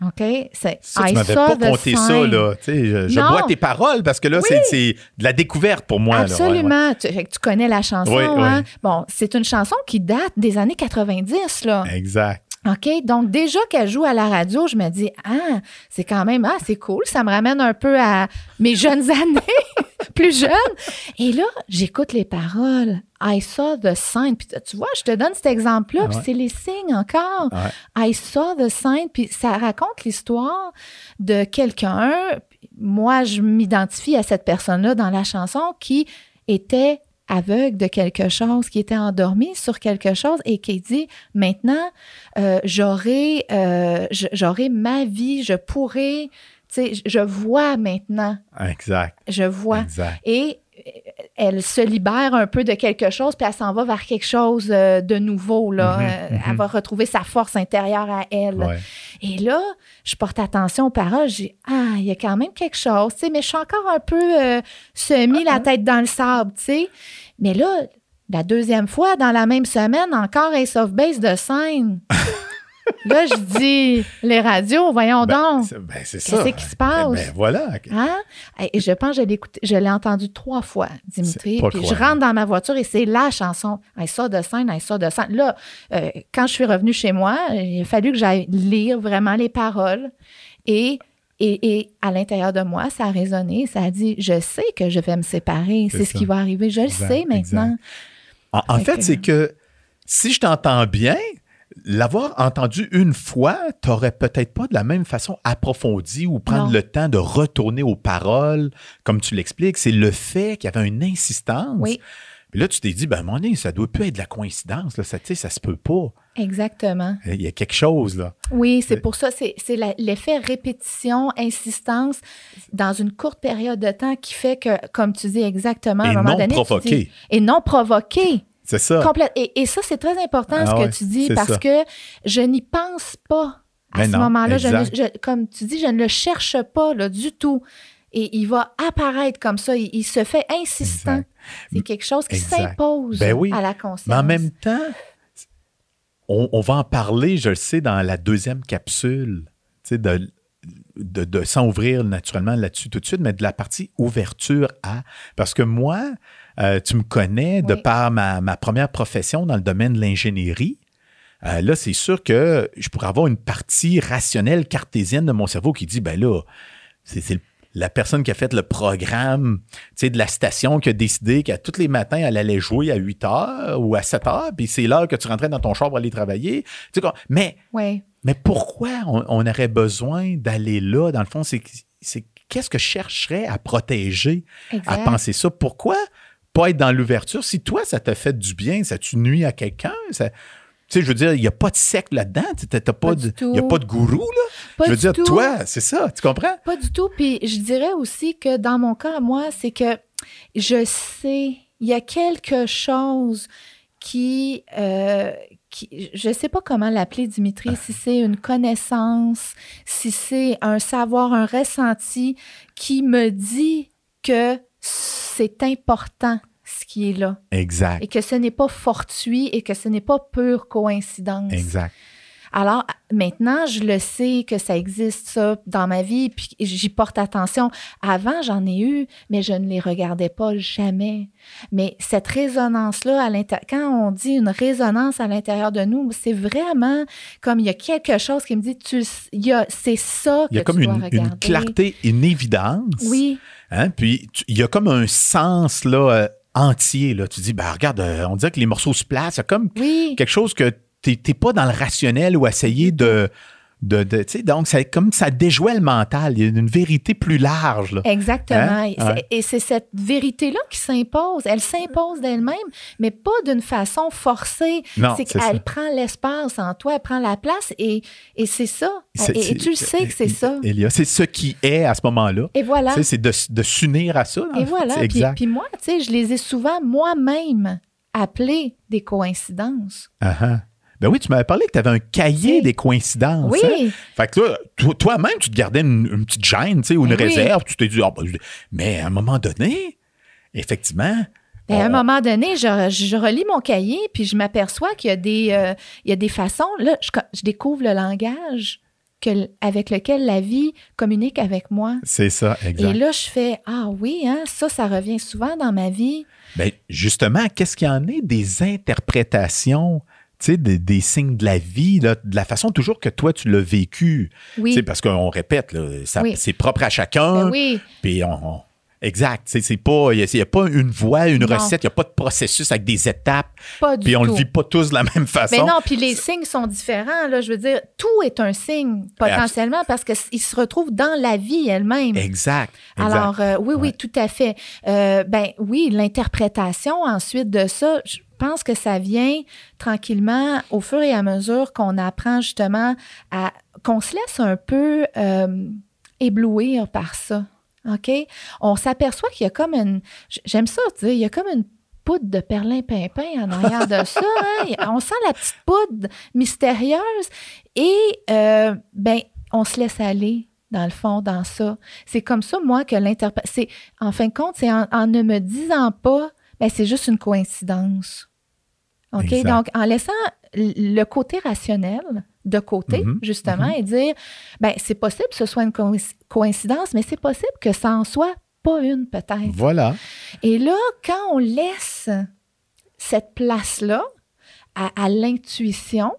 OK? C'est ça, tu m'avais pas compté ça, là. Tu sais, je je bois tes paroles parce que là, Oui. c'est- de la découverte pour moi. là. Ouais, ouais. Absolument. Tu, connais la chanson. Oui, oui. hein? Bon, c'est une chanson qui date des années 90, là. Exact. OK? Donc, déjà qu'elle joue à la radio, je me dis, ah, c'est quand même, ah, c'est cool. Ça me ramène un peu à mes jeunes années, plus jeune. Et là, j'écoute les paroles. I saw the sign. Puis tu vois, je te donne cet exemple-là, Ah puis c'est les signes encore. Ouais. I saw the sign. Puis ça raconte l'histoire de quelqu'un. Moi, je m'identifie à cette personne-là dans la chanson qui était aveugle de quelque chose, qui était endormi sur quelque chose et qui dit maintenant, euh, j'aurai euh, j'aurai ma vie, je pourrai, tu sais, je vois maintenant, Exact. je vois. Exact. Et euh, elle se libère un peu de quelque chose, puis elle s'en va vers quelque chose euh, de nouveau. Là. Mhm, Euh, mhm. Elle va retrouver sa force intérieure à elle. Ouais. Et là, je porte attention aux paroles. J'ai ah, il y a quand même quelque chose, mais je suis encore un peu euh, semi la tête dans le sable, sais. Mais là, la deuxième fois, dans la même semaine, encore Ace of Base de scène. là, je dis, les radios, voyons Ben, donc. c'est ben, c'est ça. Qu'est-ce qui se passe? Ben, voilà. Hein? Et je pense que je l'ai écouté- je l'ai entendu trois fois, Dimitri. Puis je rentre dans ma voiture et c'est la chanson. I saw the sign, I saw the sign. Là, euh, quand je suis revenue chez moi, il a fallu que j'aille lire vraiment les paroles. Et, et, et à l'intérieur de moi, ça a résonné. Ça a dit Je sais que je vais me séparer. C'est C'est ce qui va arriver. Je le sais maintenant. En, en Fait fait, que- c'est que si je t'entends bien, l'avoir entendu une fois, t'aurais peut-être pas de la même façon approfondi ou prendre Non. le temps de retourner aux paroles, comme tu l'expliques. C'est le fait qu'il y avait une insistance. Oui. Puis là, tu t'es dit, ben, mon nez, ça doit plus être de la coïncidence. Là. Ça, tu sais, ça se peut pas. Exactement. Il y a quelque chose, là. Oui, Euh, c'est pour ça, c'est l'effet répétition, insistance dans une courte période de temps qui fait que, comme tu dis exactement, à Et un moment non donné. tu provoqué. dis- et non provoqué. C'est ça. Complète. Et, et ça, c'est très important Ah ce que ouais, tu dis parce ça. que je n'y pense pas à Mais ce moment-là. Comme tu dis, je ne le cherche pas là, du tout. Et il va apparaître comme ça. Il, il se fait insistant. C'est quelque chose qui s'impose Ben oui. à la conscience. Mais en même temps, on, on va en parler, je le sais, dans la deuxième capsule, tu sais, de, de, de- sans ouvrir naturellement là-dessus tout de suite, mais de la partie ouverture à. Parce que moi, euh, tu me connais de par ma, ma première profession dans le domaine de l'ingénierie. Euh, là, c'est sûr que je pourrais avoir une partie rationnelle cartésienne de mon cerveau qui dit, ben là, c'est la personne qui a fait le programme tu sais, de la station qui a décidé qu'à tous les matins, elle allait jouer à 8 heures ou à 7 heures, puis c'est l'heure que tu rentrais dans ton char pour aller travailler. Mais, Oui. mais pourquoi on, on aurait besoin d'aller là? Dans le fond, c'est qu'est-ce que je chercherais à protéger, à penser ça? Pourquoi pas être dans l'ouverture? Si toi, ça t'a fait du bien, ça tu nuit à quelqu'un, ça... Tu sais, je veux dire, il n'y a pas de secte là-dedans. Il n'y a pas de gourou, là. Pas je veux dire, tout. toi, c'est ça. Tu comprends? Pas du tout. Puis je dirais aussi que dans mon cas, moi, c'est que je sais, il y a quelque chose qui, euh, qui je sais pas comment l'appeler, Dimitri, si c'est une connaissance, si c'est un savoir, un ressenti qui me dit que c'est important ce qui est là Exact. et que ce n'est pas fortuit et que ce n'est pas pure coïncidence. Exact. Alors maintenant, je le sais que ça existe, ça, dans ma vie, puis j'y porte attention. Avant, j'en ai eu, mais je ne les regardais pas jamais. Mais cette résonance-là, à l'intérieur, quand on dit une résonance à l'intérieur de nous, c'est vraiment comme il y a quelque chose qui me dit, tu, il y a, c'est ça que Il y a comme tu dois une, regarder. une clarté, une évidence. Oui, Hein? Puis il y a comme un sens là, euh, entier. Là. Tu dis, ben, regarde, euh, on dirait que les morceaux se placent. Il y a comme oui, quelque chose que tu n'es pas dans le rationnel ou essayer de, de, de donc, c'est comme ça déjouait le mental. Il y a une vérité plus large. Là. Exactement. Hein? Et c'est- Ouais. Et c'est cette vérité-là qui s'impose. Elle s'impose d'elle-même, mais pas d'une façon forcée. Non, c'est ça. qu'elle prend l'espace en toi, elle prend la place et, et c'est ça. C'est- Et, et tu le sais que c'est ça. C'est ce qui est à ce moment-là. Et voilà. Tu sais, C'est de, de s'unir à ça. Et voilà. Puis, puis moi, tu sais, je les ai souvent moi-même appelées des coïncidences. Ah. Ben oui, tu m'avais parlé que tu avais un cahier Oui. des coïncidences. Oui. hein? Fait que là, toi- toi-même, tu te gardais une, une petite gêne, tu sais, ou une oui. réserve. Tu t'es dit, Ah, ben, mais à un moment donné, effectivement. Ben, à un moment donné, je, je relis mon cahier, puis je m'aperçois qu'il y a des, euh, il y a des façons. Là, je, je découvre le langage que, avec lequel la vie communique avec moi. C'est ça, exact. Et là, je fais Ah oui, hein, ça, ça revient souvent dans ma vie. Ben, justement, qu'est-ce qu'il y en est des interprétations, sais, des, des signes de la vie, là, de la façon toujours que toi, tu l'as vécu. Tu Oui. sais, parce qu'on répète, là, Oui. c'est propre à chacun. Ben oui. Puis on, on- exact. C'est pas, il n'y a, pas une voie, une Non. recette, il n'y a pas de processus avec des étapes. Pas du Puis on tout. le vit pas tous de la même façon. Mais non, puis les signes sont différents. Là, je veux dire, tout est un signe potentiellement parce qu'il se retrouve dans la vie elle-même. Exact. exact. Alors, euh, oui, oui, Ouais. tout à fait. Euh, ben oui, l'interprétation ensuite de ça, je pense que ça vient tranquillement au fur et à mesure qu'on apprend justement à qu'on se laisse un peu euh, éblouir par ça. OK? On s'aperçoit qu'il y a comme une. J'aime ça dire, il y a comme une poudre de perlimpinpin en arrière de ça. hein? On sent la petite poudre mystérieuse et, euh, ben, on se laisse aller dans le fond, dans ça. C'est comme ça, moi, que l'interprétation. En fin de compte, c'est en, en ne me disant pas, ben, c'est juste une coïncidence. OK? Exact. Donc, en laissant le côté rationnel de côté, Mhm, justement, et dire, ben, c'est possible que ce soit une coïnc- coïncidence, mais c'est possible que ça en soit pas une, peut-être. Voilà. Et là, quand on laisse cette place-là à, à l'intuition,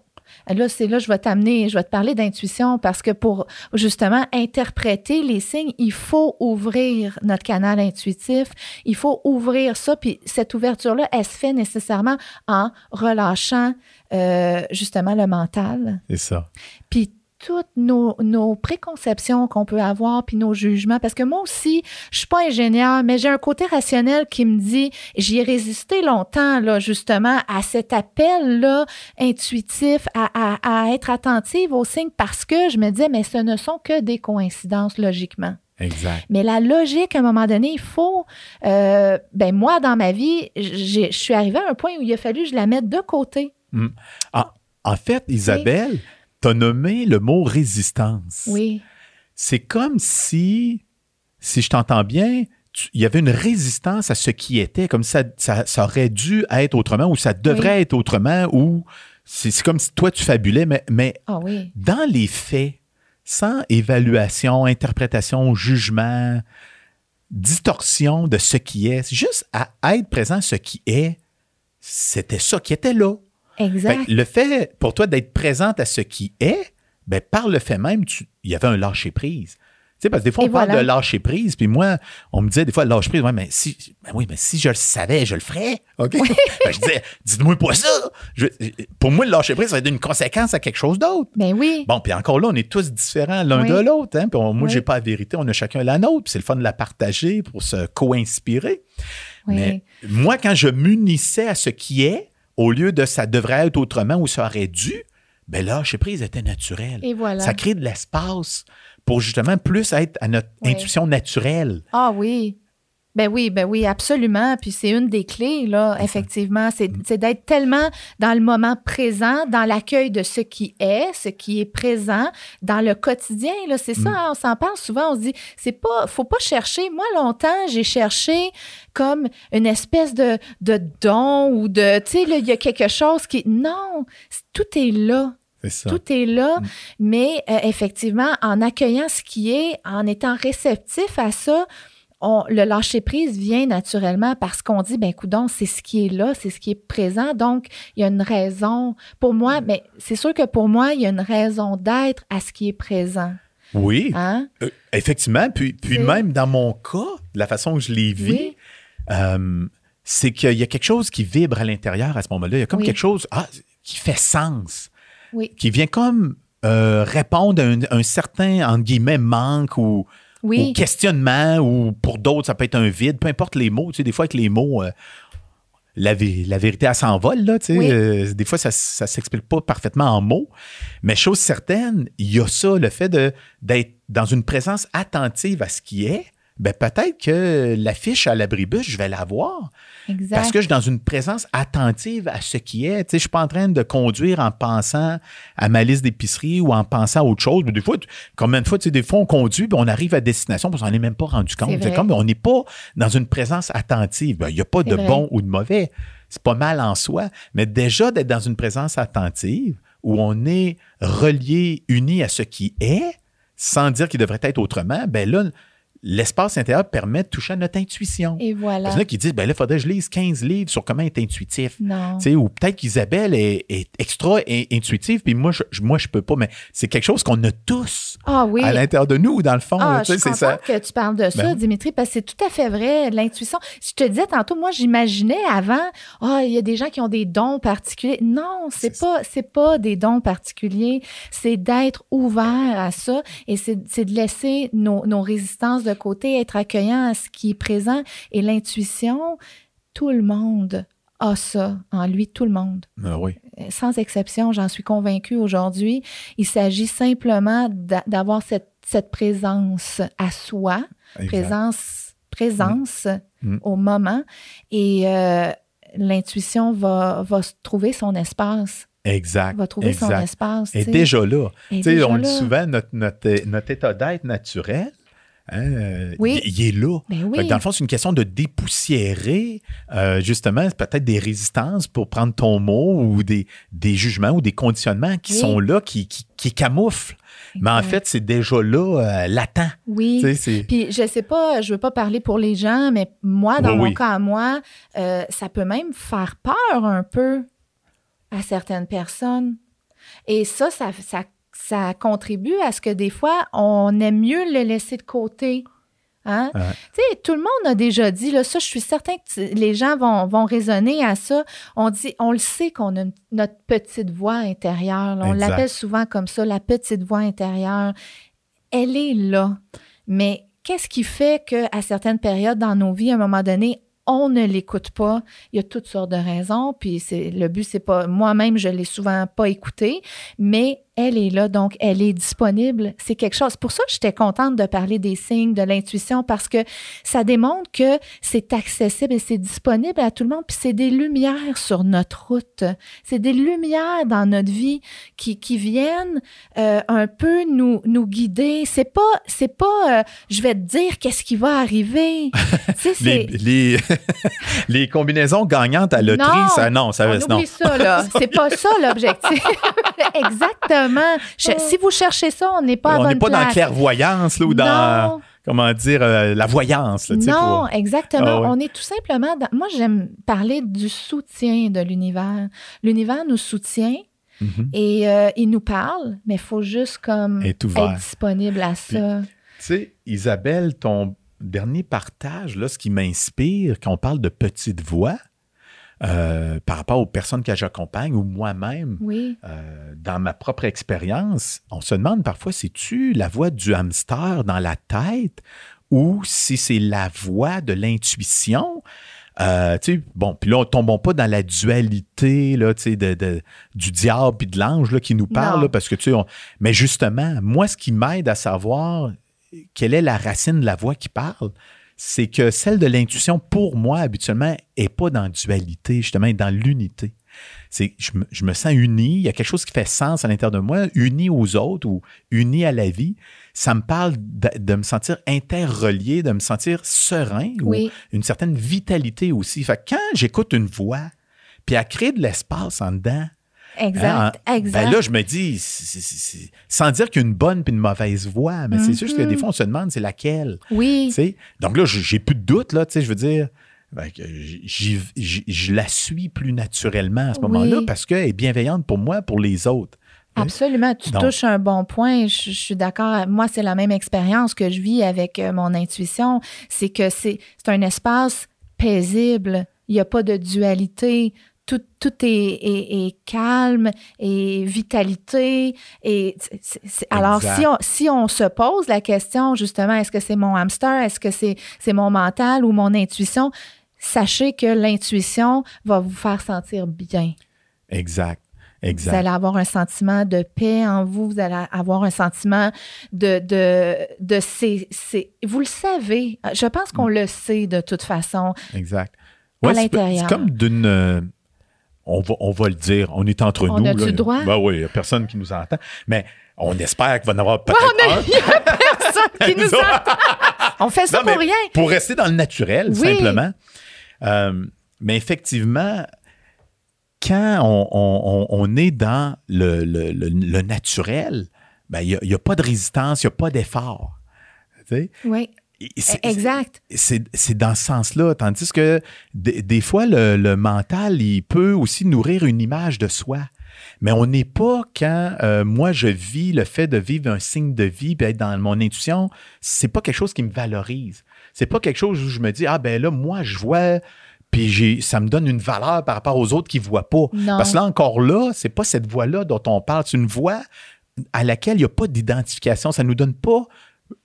là, c'est là, je vais t'amener, je vais te parler d'intuition parce que pour justement interpréter les signes, il faut ouvrir notre canal intuitif, il faut ouvrir ça, puis cette ouverture-là, elle se fait nécessairement en relâchant euh, justement le mental. C'est ça. puis toutes nos, nos préconceptions qu'on peut avoir, puis nos jugements. Parce que moi aussi, je suis pas ingénieur, mais j'ai un côté rationnel qui me dit, j'y ai résisté longtemps, là, justement, à cet appel-là intuitif, à, à- à être attentive aux signes, parce que je me disais, mais ce ne sont que des coïncidences, logiquement. Exact. Mais la logique, à un moment donné, il faut. euh, ben moi, dans ma vie, je suis arrivée à un point où il a fallu que je la mette de côté. En, en fait, Isabelle, tu as nommé le mot résistance. Oui. C'est comme si, si je t'entends bien, il y avait une résistance à ce qui était, comme ça, ça, ça aurait dû être autrement ou ça devrait être autrement ou c'est comme si toi tu fabulais, mais, mais Ah oui. dans les faits, sans évaluation, interprétation, jugement, distorsion de ce qui est, juste à être présent à ce qui est, c'était ça qui était là. Exact. Fait le fait pour toi d'être présente à ce qui est, ben, par le fait même, tu- il y avait un lâcher prise. Tu sais, parce que des fois, on Et parle voilà. de lâcher prise, puis moi, on me disait des fois, lâcher prise, ouais, mais si, ben oui, mais si je le savais, je le ferais. OK? Ben, je disais, dites-moi pas ça. Je- pour moi, le lâcher prise, ça va être une conséquence à quelque chose d'autre. Ben oui. Bon, puis encore là, on est tous différents l'un Oui. de l'autre. Hein? Puis on- moi, Oui. j'ai pas la vérité, on a chacun la nôtre. Puis c'est le fun de la partager pour se co-inspirer. Mais moi, quand je m'unissais à ce qui est, au lieu de ça devrait être autrement ou ça aurait dû, ben là, chez prise était naturel. Et voilà. Ça crée de l'espace pour justement plus être à notre Oui. intuition naturelle. Ah oui. Ben oui, ben oui, absolument. Puis c'est une des clés, là, effectivement. C'est c'est d'être tellement dans le moment présent, dans l'accueil de ce qui est, ce qui est présent, dans le quotidien. Là, c'est ça, hein, on s'en parle souvent. On se dit, c'est pas, faut pas chercher. Moi, longtemps, j'ai cherché comme une espèce de, de don ou de, tu sais, là, il y a quelque chose qui. Non, tout est là. C'est ça. Tout est là, mais euh, effectivement, en accueillant ce qui est, en étant réceptif à ça, on- le lâcher-prise vient naturellement parce qu'on dit, ben coudon, c'est ce qui est là, c'est ce qui est présent. Donc, il y a une raison. Pour moi, mais c'est sûr que pour moi, il y a une raison d'être à ce qui est présent. Oui, Hein? euh, effectivement. Puis, puis même dans mon cas, de la façon que je l'ai vu, Oui. euh, c'est qu'il y a quelque chose qui vibre à l'intérieur à ce moment-là. Il y a comme Oui. quelque chose ah, qui fait sens. Oui. qui vient comme euh, répondre à un, un certain, entre guillemets, manque ou, Oui. ou questionnement, ou pour d'autres, ça peut être un vide, peu importe les mots. Tu sais, des fois, avec les mots, euh, la, la vérité, elle s'envole. Là, tu sais. Oui. Euh, des fois, ça ne s'explique pas parfaitement en mots. Mais chose certaine, il y a ça, le fait de- d'être dans une présence attentive à ce qui est. Ben, peut-être que l'affiche à l'abribus, je vais la voir. Exact. Parce que je suis dans une présence attentive à ce qui est. Tu sais, je ne suis pas en train de conduire en pensant à ma liste d'épicerie ou en pensant à autre chose. Mais des fois, combien de fois, tu sais, des fois, on conduit puis on arrive à destination parce qu'on n'en est même pas rendu compte. C'est comme on n'est pas dans une présence attentive. Ben, Il n'y a pas de vrai. bon ou de mauvais. C'est pas mal en soi. Mais déjà d'être dans une présence attentive où on est relié, uni à ce qui est, sans dire qu'il devrait être autrement, ben là, l'espace intérieur permet de toucher à notre intuition. Et voilà. qu'il y en a qui disent, ben là, il faudrait que je lise 15 livres sur comment être intuitif. Non. Tu sais, ou peut-être qu'Isabelle est, est extra in- intuitive, puis moi, je, moi, je peux pas, mais c'est quelque chose qu'on a tous Ah oui. à l'intérieur de nous, dans le fond. Ah, là, je suis contente ça. que tu parles de ça, Ben. Dimitri, parce que c'est tout à fait vrai, l'intuition. Je te disais tantôt, moi, j'imaginais avant, ah, il y a des gens qui ont des dons particuliers. Non, c'est pas, c'est pas des dons particuliers. C'est d'être ouvert à ça et c'est c'est de laisser nos, nos résistances de côté, être accueillant à ce qui est présent. Et l'intuition, tout le monde a ça en lui, tout le monde Ah oui. sans exception, j'en suis convaincue aujourd'hui. Il s'agit simplement d'a- d'avoir cette, cette présence à soi, exact. présence, présence Mm. au moment, et euh, l'intuition va, va trouver son espace, Exact. va trouver son espace. Et tu sais. déjà là. Sais, déjà on le dit souvent, notre, notre, notre état d'être naturel, hein, euh, Oui. il, il est là. Ben oui, dans le fond, c'est une question de dépoussiérer, euh, justement, peut-être des résistances pour prendre ton mot ou des, des jugements ou des conditionnements qui Oui. sont là, qui, qui, qui camouflent. Mais en fait, c'est déjà là, euh, latent. oui. Puis je sais pas, je veux pas parler pour les gens, mais moi, dans Oui, mon oui. cas à moi, euh, ça peut même faire peur un peu à certaines personnes. Et ça, ça, ça, ça contribue à ce que des fois, on aime mieux le laisser de côté. Hein? Ouais. Tu sais, tout le monde a déjà dit, là, ça, je suis certain que les gens vont, vont raisonner à ça. On dit, on le sait qu'on a une- notre petite voix intérieure. là. On Exact. l'appelle souvent comme ça, la petite voix intérieure. Elle est là. Mais qu'est-ce qui fait qu'à certaines périodes dans nos vies, à un moment donné, on ne l'écoute pas? Il y a toutes sortes de raisons, puis c'est le but c'est pas moi-même je l'ai souvent pas écouté, mais elle est là donc elle est disponible, c'est quelque chose. Pour ça j'étais contente de parler des signes de l'intuition parce que ça démontre que c'est accessible et c'est disponible à tout le monde puis c'est des lumières sur notre route. C'est des lumières dans notre vie qui, qui viennent euh, un peu nous, nous guider. C'est pas c'est pas euh, je vais te dire qu'est-ce qui va arriver. Tu sais, les, les, les combinaisons gagnantes à loterie, Non, ça, non, ça on non. oublie ça, là. C'est pas ça l'objectif. Exactement. Je- si vous cherchez ça, on n'est pas à on bonne n'est pas dans la clairvoyance là, ou dans, Non, comment dire, euh, la voyance. Là, non, pour- exactement. Ah ouais. On est tout simplement dans... Moi, j'aime parler du soutien de l'univers. L'univers nous soutient Mhm. et euh, il nous parle, mais il faut juste comme être disponible à ça. Tu sais, Isabelle, ton dernier partage, là, ce qui m'inspire quand on parle de petite voix, euh, par rapport aux personnes que j'accompagne ou moi-même, Oui, euh, dans ma propre expérience, on se demande parfois, c'est-tu la voix du hamster dans la tête ou si c'est la voix de l'intuition? Euh, bon, puis là, on tombons pas dans la dualité là, de, de- du diable puis de l'ange qui nous parle, là, parce que tu on- mais justement, moi, ce qui m'aide à savoir quelle est la racine de la voix qui parle, c'est que celle de l'intuition, pour moi, habituellement, est pas dans la dualité, justement, est dans l'unité. C'est, je, me, je me sens uni, il y a quelque chose qui fait sens à l'intérieur de moi, uni aux autres ou uni à la vie. Ça me parle de, de me sentir interrelié, de me sentir serein ou une certaine vitalité aussi. Fait que quand j'écoute une voix, puis elle crée de l'espace en dedans, exact, Hein, exact. Ben là, je me dis, c'est- c'est- c'est- sans dire qu'il y a une bonne puis une mauvaise voix, mais c'est juste que Mhm. des fois, on se demande c'est laquelle. oui. Donc là, j'ai plus de doute, là, tu sais, je veux dire. ben, je la suis plus naturellement à ce Oui. moment-là parce qu'elle est bienveillante pour moi, pour les autres. Absolument, tu Donc- touches un bon point. Je, je suis d'accord. Moi, c'est la même expérience que je vis avec euh, mon intuition. C'est que c'est c'est un espace paisible. Il n'y a pas de dualité. Tout, tout est, est- est calme et vitalité. Et alors, si on, si on se pose la question, justement, est-ce que c'est mon hamster, est-ce que c'est c'est mon mental ou mon intuition, sachez que l'intuition va vous faire sentir bien. Exact. Vous Exact. allez avoir un sentiment de paix en vous, vous allez avoir un sentiment de... de, de c'est, c'est- vous le savez, je pense qu'on le sait de toute façon. Exact. À Ouais, l'intérieur. C'est comme d'une. On, va, on va le dire, on est entre On nous. a-tu là. le droit? Ben oui, il n'y a personne qui nous entend. Mais on espère qu'il va y en avoir peut-être on a- un. il y a personne qui nous entend. On fait ça Non, pour rien. Pour rester dans le naturel, Oui. simplement. Euh, mais effectivement, quand on, on- on- on est dans le, le- le- le naturel, ben, il n'y a, pas de résistance, il n'y a pas d'effort. Tu sais? Oui, exact. c'est c'est dans ce sens-là. Tandis que des, des fois, le, le mental, il peut aussi nourrir une image de soi. Mais on n'est pas quand euh, moi je vis le fait de vivre un signe de vie puis être dans mon intuition, c'est pas quelque chose qui me valorise. C'est pas quelque chose où je me dis ah ben là moi je vois puis j'ai ça me donne une valeur par rapport aux autres qui voient pas. Non. Parce que là encore là, c'est pas cette voix-là dont on parle, c'est une voix à laquelle il n'y a pas d'identification, ça nous donne pas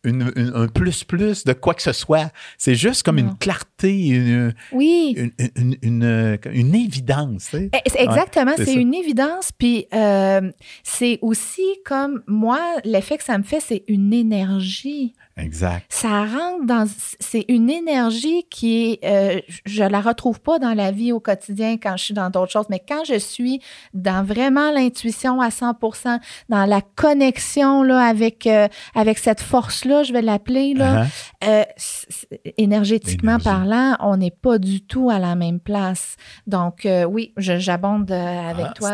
une- une- un plus-plus de quoi que ce soit. C'est juste comme Non. une clarté, une, Oui. une, une- une- une évidence. tu sais. C'est Exactement, c'est une évidence. Puis euh, c'est aussi comme moi, l'effet que ça me fait, c'est une énergie. Exact. Ça rentre dans. C'est une énergie qui est. euh, je la retrouve pas dans la vie au quotidien quand je suis dans d'autres choses, mais quand je suis dans vraiment l'intuition à 100 dans la connexion là, avec, euh, avec cette force-là, je vais l'appeler, là, Uh-huh. euh, énergétiquement Énergie. parlant, on n'est pas du tout à la même place. Donc, euh, oui, j'abonde avec Ah, toi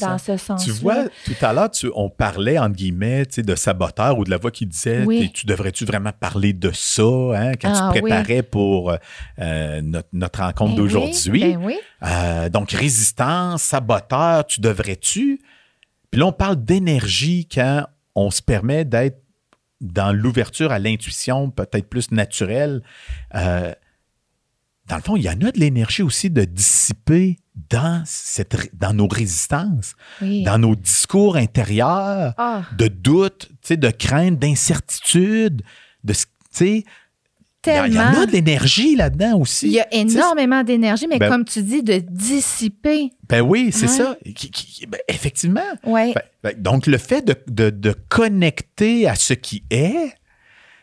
dans ce sens-là. Tu vois, tout à l'heure, tu- on parlait, entre guillemets, de saboteur ou de la voix qui disait Oui. Tu devrais-tu vraiment parler de ça hein, quand Ah, tu oui. préparais pour euh, notre, notre rencontre Ben d'aujourd'hui? Oui, ben oui. Euh, donc, résistance, saboteur, tu devrais-tu? Puis là, on parle d'énergie quand on se permet d'être dans l'ouverture à l'intuition, peut-être plus naturelle. Euh, dans le fond, il y en a de l'énergie aussi de dissiper dans, cette, dans nos résistances, oui. dans nos discours intérieurs Ah, de doute, de crainte, d'incertitude, de sais, il y a- il y en a de l'énergie là-dedans aussi. Il y a énormément d'énergie, mais Ben- comme tu dis, de dissiper. Ben oui, c'est Ouais. ça. Qui- qui- ben, effectivement. Ben, ben, donc, le fait de, de- de connecter à ce qui est,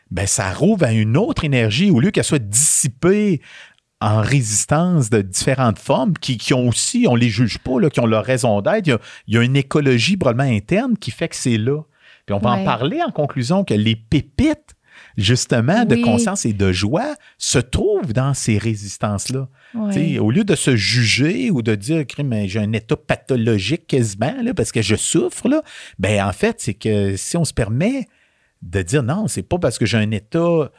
ben, ça rouvre à une autre énergie au lieu qu'elle soit dissipée en résistance de différentes formes qui, qui ont aussi, on les juge pas, là, qui ont leur raison d'être. Il y a, il y a une écologie probablement interne qui fait que c'est là. Puis on va en parler en conclusion que les pépites, justement, de conscience et de joie se trouvent dans ces résistances-là. Au lieu de se juger ou de dire mais j'ai un état pathologique quasiment là, parce que je souffre, là, ben en fait, c'est que si on se permet de dire non, c'est pas parce que j'ai un état euh,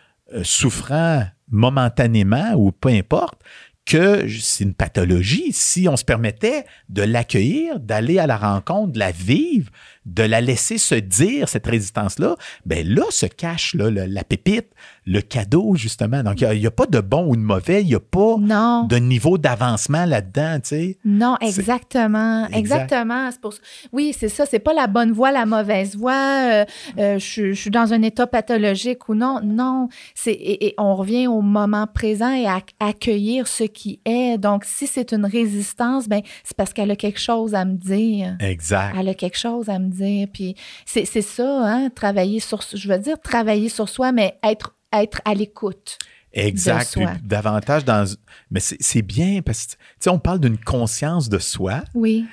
souffrant momentanément ou peu importe que c'est une pathologie. Si on se permettait de l'accueillir, d'aller à la rencontre, de la vivre, de la laisser se dire cette résistance-là, ben là se cache là, le- la pépite, le cadeau, justement. Donc, il n'y a, pas de bon ou de mauvais, il n'y a pas Non. de niveau d'avancement là-dedans, tu sais. Non, exactement. Exact. Exactement. Pour Oui, c'est ça. C'est pas la bonne voie, la mauvaise voie. euh, euh, je, suis- je suis dans un état pathologique ou non. Non. C'est, et, et on revient au moment présent et à accueillir ce qui est. Donc, si c'est une résistance, ben, c'est parce qu'elle a quelque chose à me dire. Exact. Elle a quelque chose à me dire. Puis c'est, ça, hein, travailler sur, je veux dire, travailler sur soi, mais être, être à l'écoute. Exact. davantage dans. Mais c'est bien parce que, tu sais, on parle d'une conscience de soi. Oui.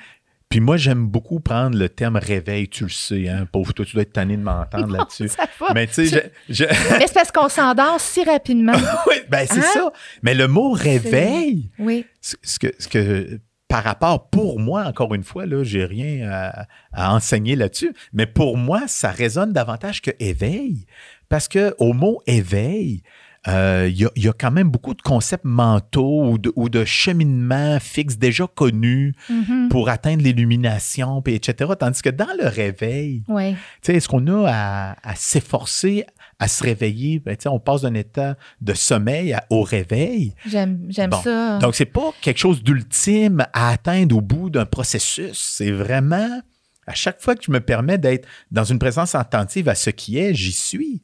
Puis moi, j'aime beaucoup prendre le terme réveil, tu le sais, hein. Pauvre toi, tu dois être tanné de m'entendre là-dessus. Mais tu sais, je- je- Mais c'est parce qu'on s'endort si rapidement. Oui, ben c'est Hein? ça. Mais le mot réveil, Oui. ce que, ce que par rapport pour moi, encore une fois, là, j'ai rien à, à enseigner là-dessus, mais pour moi, ça résonne davantage que éveil. Parce que au mot éveil, euh, il y, a, il y a quand même beaucoup de concepts mentaux ou de, ou de cheminements fixes déjà connus Mhm. pour atteindre l'illumination, puis etc. Tandis que dans le réveil, Oui. tu sais, est-ce qu'on a à, à s'efforcer à se réveiller. Ben, on passe d'un état de sommeil à- au réveil. J'aime j'aime Bon. ça. Donc, c'est pas quelque chose d'ultime à atteindre au bout d'un processus. C'est vraiment, à chaque fois que je me permets d'être dans une présence attentive à ce qui est, j'y suis.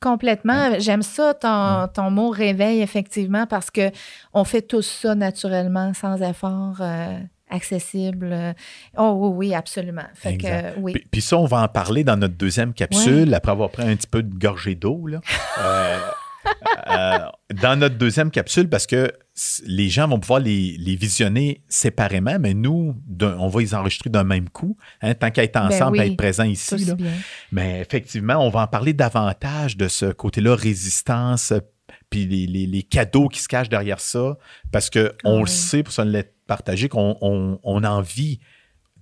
Complètement. J'aime ça, ton, ton mot réveil, effectivement, parce que on fait tous ça naturellement, sans effort, euh, accessible. euh. Oh oui, oui, absolument. Fait que, Exact. oui. Puis, puis ça, on va en parler dans notre deuxième capsule, après avoir pris un petit peu de gorgée d'eau. là. Euh, euh, dans notre deuxième capsule, parce que les gens vont pouvoir les, les visionner séparément, mais nous, on va les enregistrer d'un même coup, hein, tant qu'à être Ben ensemble, oui, à être présents ici. là. Mais effectivement, on va en parler davantage de ce côté-là, résistance, euh, puis les, les- les cadeaux qui se cachent derrière ça, parce que on Ah le oui. sait, pour ça l'a partagé, qu'on on, on en vit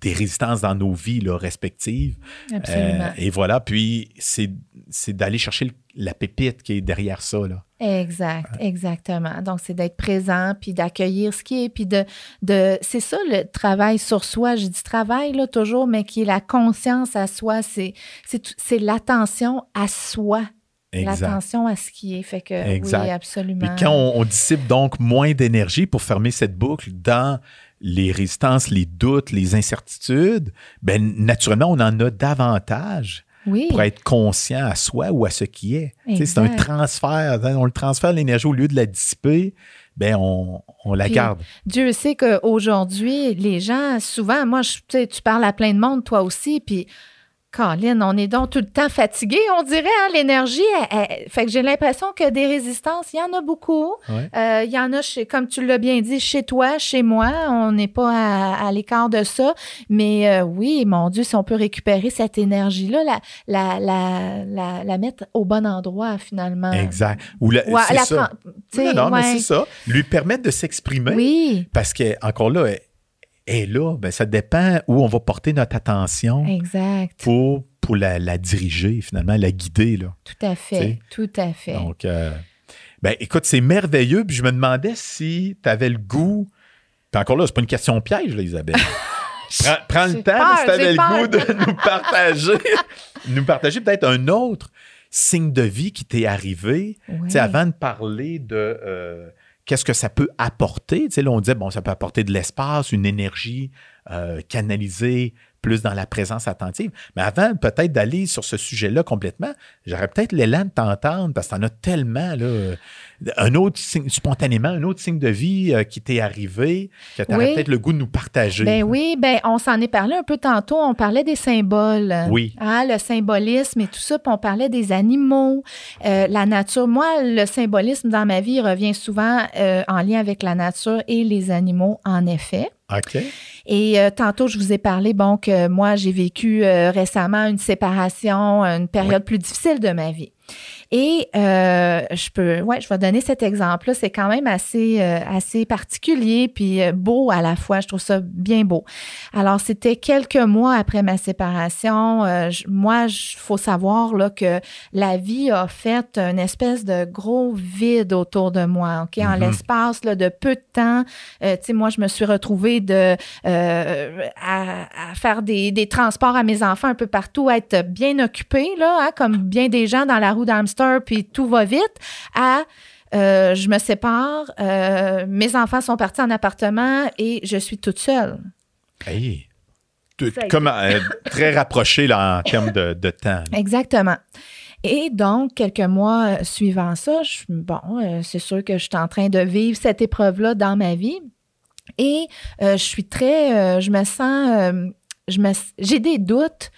des résistances dans nos vies là, respectives. Absolument. Euh, et voilà, puis c'est c'est d'aller chercher le- la pépite qui est derrière ça. Là. Exact, exactement. Donc, c'est d'être présent, puis d'accueillir ce qui est, puis de... de c'est ça le travail sur soi. Je dis travail, là, toujours, mais qui est la conscience à soi. C'est c'est l'attention à soi. L'attention à ce qui est. Fait que, Exact. oui, absolument. Puis quand on, on dissipe donc moins d'énergie pour fermer cette boucle dans les résistances, les doutes, les incertitudes, ben naturellement, on en a davantage oui, pour être conscient à soi ou à ce qui est. C'est un transfert. hein, On le transfère l'énergie au lieu de la dissiper, ben on, on la Puis- garde. Dieu sait qu'aujourd'hui, les gens, souvent, moi, je, tu sais, tu parles à plein de monde, toi aussi, puis Colin, on est donc tout le temps fatigué, on dirait, hein, l'énergie. fait que j'ai l'impression que des résistances, il y en a beaucoup. Ouais. Euh, Il y en a, chez, comme tu l'as bien dit, chez toi, chez moi. On n'est pas à, à l'écart de ça. Mais euh, oui, mon Dieu, si on peut récupérer cette énergie-là, la, la, la, la, la mettre au bon endroit, finalement. Exact. Ou la- Ouais, c'est ça. Non, non, mais c'est ça. Lui permettre de s'exprimer. Oui, Parce que, encore là, est là, ben, ça dépend où on va porter notre attention exact. pour, pour la, la diriger, finalement, la guider. Là. Tout à fait. T'sais? Tout à fait. Donc, euh, ben, écoute, c'est merveilleux. Puis je me demandais si tu avais le goût. Puis encore là, c'est pas une question piège, là, Isabelle. prends, prends le temps, peur, si tu avais le peur. goût de nous partager, nous partager peut-être un autre signe de vie qui t'est arrivé. Sais, avant de parler de euh, qu'est-ce que ça peut apporter, tu sais, là, on disait, bon, ça peut apporter de l'espace, une énergie euh, canalisée plus dans la présence attentive. Mais avant peut-être d'aller sur ce sujet-là complètement, j'aurais peut-être l'élan de t'entendre parce que t'en as tellement, là, un autre signe, spontanément, un autre signe de vie euh, qui t'est arrivé, que tu Oui. peut-être le goût de nous partager. Ben oui, ben on s'en est parlé un peu tantôt. On parlait des symboles. Oui. Hein, le symbolisme et tout ça. Puis on parlait des animaux, euh, la nature. Moi, le symbolisme dans ma vie revient souvent euh, en lien avec la nature et les animaux, en effet. OK. Et euh, tantôt, je vous ai parlé, bon, que moi, j'ai vécu euh, récemment une séparation, une période plus difficile de ma vie. Et euh, je peux, ouais, je vais donner cet exemple-là. C'est quand même assez, euh, assez particulier puis euh, beau à la fois. Je trouve ça bien beau. Alors, c'était quelques mois après ma séparation. Euh, je- moi, il faut savoir là, que la vie a fait une espèce de gros vide autour de moi. Ok, En Mhm. l'espace de peu de temps, euh, tu sais, moi, je me suis retrouvée de, euh, à, à faire des, des transports à mes enfants un peu partout, à être bien occupée, là, hein, comme bien des gens dans la roue puis tout va vite, à euh, je me sépare, euh, mes enfants sont partis en appartement et je suis toute seule. Hey. Comme euh, très rapproché là, en termes de, de temps. là. Exactement. Et donc, quelques mois suivant ça, je, bon, euh, c'est sûr que je suis en train de vivre cette épreuve-là dans ma vie. Et euh, je suis très, euh, je me sens, euh, je me, j'ai des doutes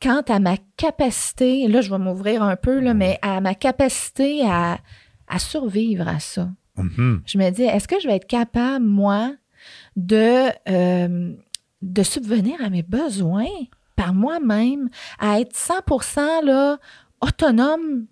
quant à ma capacité, là je vais m'ouvrir un peu, là, mais à ma capacité à, à survivre à ça. Mhm. Je me dis, est-ce que je vais être capable, moi, de, euh, de subvenir à mes besoins par moi-même, à être 100 là, autonome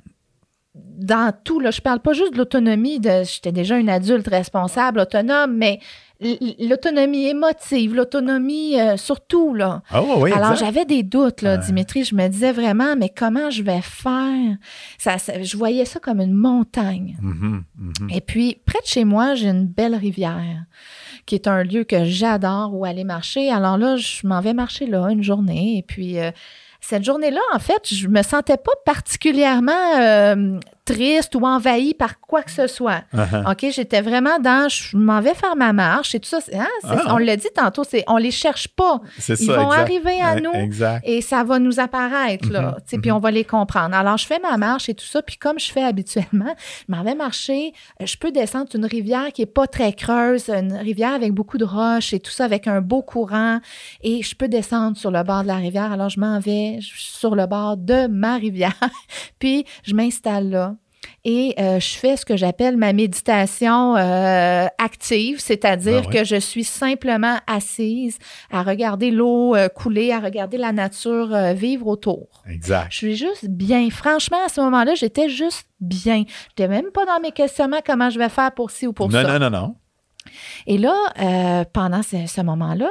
dans tout. Là? Je parle pas juste de l'autonomie, de j'étais déjà une adulte responsable, autonome, mais l'autonomie émotive, l'autonomie euh, surtout, là. Ah oui, oui, Alors, j'avais des doutes, là, Ouais. Dimitri. Je me disais vraiment, mais comment je vais faire? Ça, ça- je voyais ça comme une montagne. Mhm, mhm. Et puis, près de chez moi, j'ai une belle rivière qui est un lieu que j'adore où aller marcher. Alors là, je m'en vais marcher là une journée et puis euh, cette journée-là, en fait, je me sentais pas particulièrement euh, triste ou envahie par quoi que ce soit. Uh-huh. OK, j'étais vraiment dans, je m'en vais faire ma marche et tout ça. hein, Ah. On l'a dit tantôt, c'est, on les cherche pas. C'est Ils ça, vont exact. arriver à Ouais, nous Exact. et ça va nous apparaître, là. Sais, Puis on va les comprendre. Alors, je fais ma marche et tout ça. Puis comme je fais habituellement, je m'en vais marcher. euh, Je peux descendre une rivière qui est pas très creuse, une rivière avec beaucoup de roches et tout ça, avec un beau courant. Et je peux descendre sur le bord de la rivière. Alors, je m'en vais sur le bord de ma rivière. Puis, je m'installe là. Et euh, je fais ce que j'appelle ma méditation euh, active, c'est-à dire Ah ouais. que je suis simplement assise à regarder l'eau euh, couler, à regarder la nature vivre autour. Exact. Je suis juste bien. Franchement, à ce moment-là, j'étais juste bien. Je n'étais même pas dans mes questionnements comment je vais faire pour ci ou pour non, ça. non, non, non. Et là, pendant ce, ce moment-là,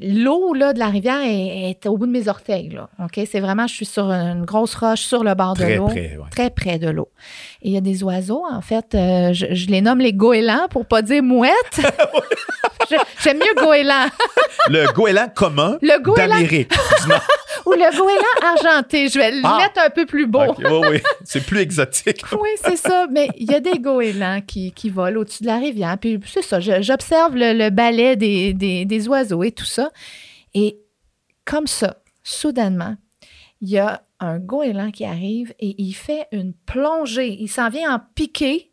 l'eau là, de la rivière est, est au bout de mes orteils. Là, OK? C'est vraiment, je suis sur une grosse roche sur le bord de Très l'eau. près, ouais. Très près de l'eau. Et il y a des oiseaux, en fait, euh, je, je les nomme les goélands pour pas dire mouettes. J'aime mieux goéland. Le goéland commun Le goéland d'Amérique. ou le goéland argenté. Je vais le Ah! mettre un peu plus beau. Ok, oui, oui. C'est plus exotique. Oui, c'est ça. Mais il y a des goélands qui, qui volent au-dessus de la rivière. Puis c'est ça, j'observe le, le balai des, des- des oiseaux et tout ça. Et comme ça, soudainement, il y a un goéland qui arrive et il fait une plongée. Il s'en vient en piqué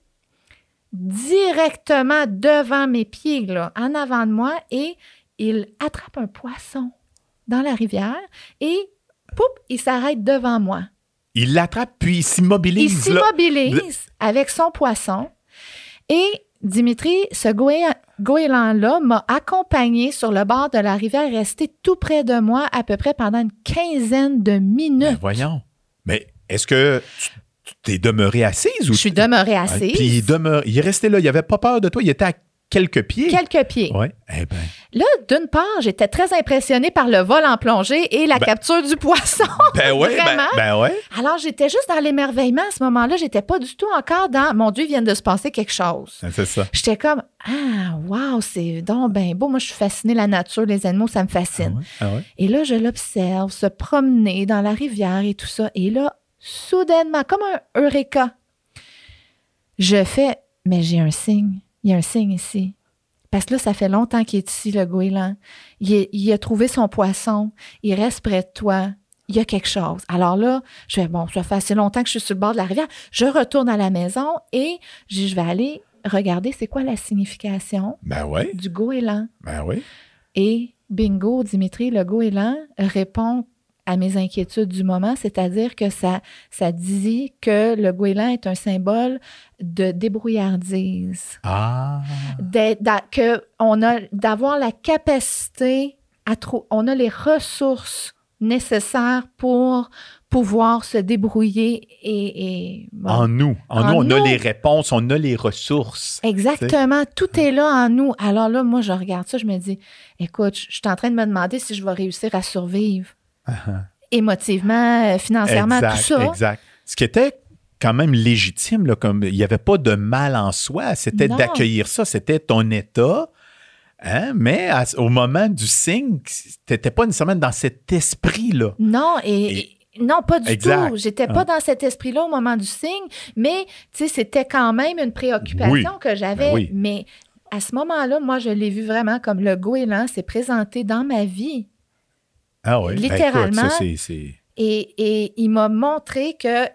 directement devant mes pieds, là, en avant de moi, et il attrape un poisson dans la rivière et poup, il s'arrête devant moi. Il l'attrape puis il Il s'immobilise. là. s'immobilise avec son poisson. Et Dimitri, ce goé- goéland-là m'a accompagné sur le bord de la rivière, resté tout près de moi à peu près pendant une quinzaine de Ben, minutes. voyons. Mais est-ce que tu t'es demeuré assise ou Je suis demeurée Ah, assise. Puis il demeure, il est resté là, il avait pas peur de toi, il était à quelques pieds. Quelques pieds. Ouais. Eh ben, Là, d'une part, j'étais très impressionnée par le vol en plongée et la Ben- capture du poisson. ben ouais, ben, Vraiment? ben ouais. Alors, j'étais juste dans l'émerveillement à ce moment-là. J'étais pas du tout encore dans mon Dieu, il vient de se passer quelque chose. C'est ça. J'étais comme Ah, wow, c'est donc ben beau. Moi, je suis fascinée, la nature, les animaux, ça me Ah fascine. ouais, ah ouais. Et là, je l'observe se promener dans la rivière et tout ça. Et là, soudainement, comme un eureka, je fais Mais j'ai un signe. Il y a un signe ici. Parce que là, ça fait longtemps qu'il est ici, le goéland. Il, est- il a trouvé son poisson. Il reste près de toi. Il y a quelque chose. Alors là, je fais, bon, ça fait assez longtemps que je suis sur le bord de la rivière. Je retourne à la maison et je vais aller regarder c'est quoi la signification Ben ouais, du goéland. ben ouais. Et bingo, Dimitri, le goéland répond à mes inquiétudes du moment, c'est-à-dire que ça, ça dit que le goéland est un symbole de débrouillardise, Ah. d'être- d'a- que on a d'avoir la capacité à trou- on a les ressources nécessaires pour pouvoir se débrouiller et, et- bon. En nous. En, En nous, on a les réponses, on a les ressources. Exactement, tout est là en nous. Alors là, moi, je regarde ça, je me dis, écoute, je je suis en train de me demander si je vais réussir à survivre émotivement, euh, financièrement, exact, tout ça. exact. Ce qui était quand même légitime, là, comme il n'y avait pas de mal en soi, c'était d'accueillir ça, c'était ton état. Hein? Mais à- au moment du signe, tu n'étais pas nécessairement dans cet esprit-là. Non, et, Et- non, pas du Exact. tout. J'étais pas Ah. dans cet esprit-là au moment du signe, mais c'était quand même une préoccupation Oui. que j'avais. Ben oui. Mais à ce moment-là, moi, je l'ai vu vraiment comme le goéland s'est présenté dans ma vie. Ah oui. Littéralement. ça, c'est- c'est. Et, et il m'a montré que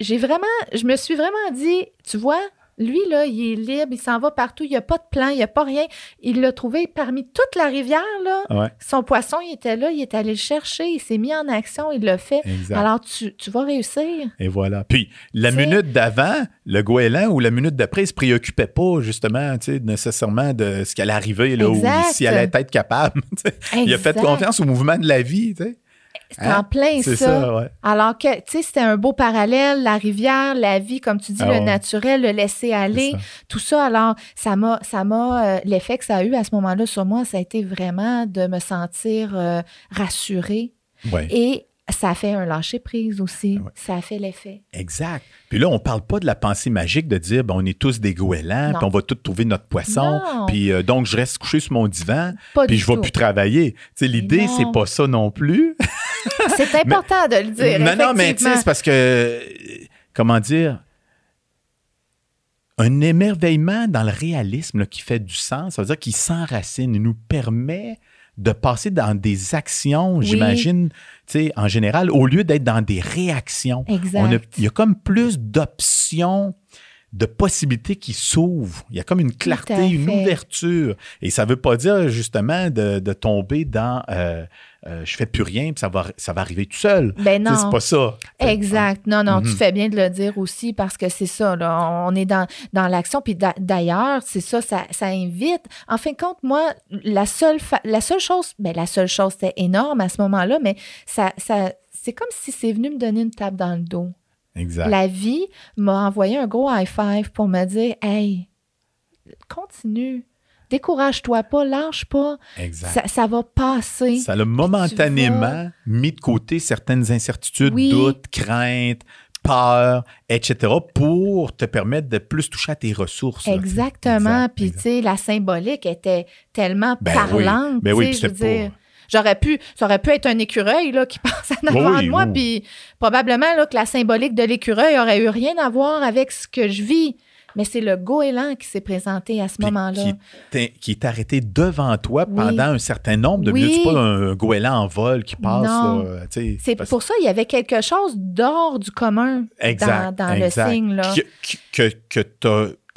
j'ai vraiment, je me suis vraiment dit, tu vois, lui, là, il est libre, il s'en va partout, il n'y a pas de plan, il n'y a pas rien. Il l'a trouvé parmi toute la rivière, là. Ouais, Son poisson, il était là, il est allé le chercher, il s'est mis en action, il l'a fait. exact. Alors, tu, tu vas réussir. Et voilà. Puis, la minute d'avant, le goéland ou la minute d'après, il ne se préoccupait pas, justement, tu sais, nécessairement de ce qui allait arriver, là, ou si elle allait être capable. il a fait confiance au mouvement de la vie, tu sais. C'est Hein? en plein C'est ça. ça, ouais. Alors que, tu sais, c'était un beau parallèle, la rivière, la vie, comme tu dis, Ah le ouais. naturel, le laisser aller, ça. tout ça. Alors, ça m'a, ça m'a, euh, l'effet que ça a eu à ce moment-là sur moi, ça a été vraiment de me sentir euh, rassurée. Ouais. Et ça a fait un lâcher-prise aussi. Ouais. Ça a fait l'effet. Exact. Puis là, on parle pas de la pensée magique de dire, ben, on est tous des goélands, puis on va tous trouver notre poisson, Non. puis euh, donc je reste couché sur mon divan, Pas puis je vais tout. plus travailler. Tu sais, l'idée, c'est pas ça non plus. c'est important de le dire. Non, non, mais tu sais, c'est parce que, comment dire, un émerveillement dans le réalisme là, qui fait du sens, ça veut dire qu'il s'enracine, il nous permet de passer dans des actions, Oui. j'imagine, tu sais, en général, au lieu d'être dans des réactions. Exact. On a- il y a comme plus d'options, de possibilités qui s'ouvrent. Il y a comme une clarté, une ouverture. Et ça ne veut pas dire justement de, de tomber dans euh, euh, je fais plus rien puis ça va, ça va arriver tout seul. Ben sais, C'est non. pas ça. Exact. Non, non, tu Mhm. fais bien de le dire aussi parce que c'est ça, là. On est dans, dans l'action. Puis d'a- d'ailleurs, c'est ça, ça, ça invite. En fin de compte, moi, la seule, la seule chose, ben la seule chose, c'était énorme à ce moment-là, mais ça, ça, c'est comme si c'est venu me donner une tape dans le dos. Exact. La vie m'a envoyé un gros high five pour me dire Hey, continue. Décourage-toi pas, lâche pas. exact. Ça, ça va passer. Ça a momentanément mis de côté certaines incertitudes, Oui. doutes, craintes, peurs, etc., pour te permettre de plus toucher à tes ressources. Exactement. Exact, Puis, tu sais, la symbolique était tellement Ben parlante. oui. Ben oui, je veux dire. J'aurais pu, ça aurait pu être un écureuil là, qui passe en avant oui, de moi, puis probablement là, que la symbolique de l'écureuil aurait eu rien à voir avec ce que je vis. Mais c'est le goéland qui s'est présenté à ce moment-là. Qui, est arrêté devant toi Oui. pendant un certain nombre de Oui. minutes. C'est pas un goéland en vol qui passe. Tu sais, C'est parce- pour ça qu'il y avait quelque chose d'hors du commun Exact, dans, dans exact. le signe. Là. Que, que, tu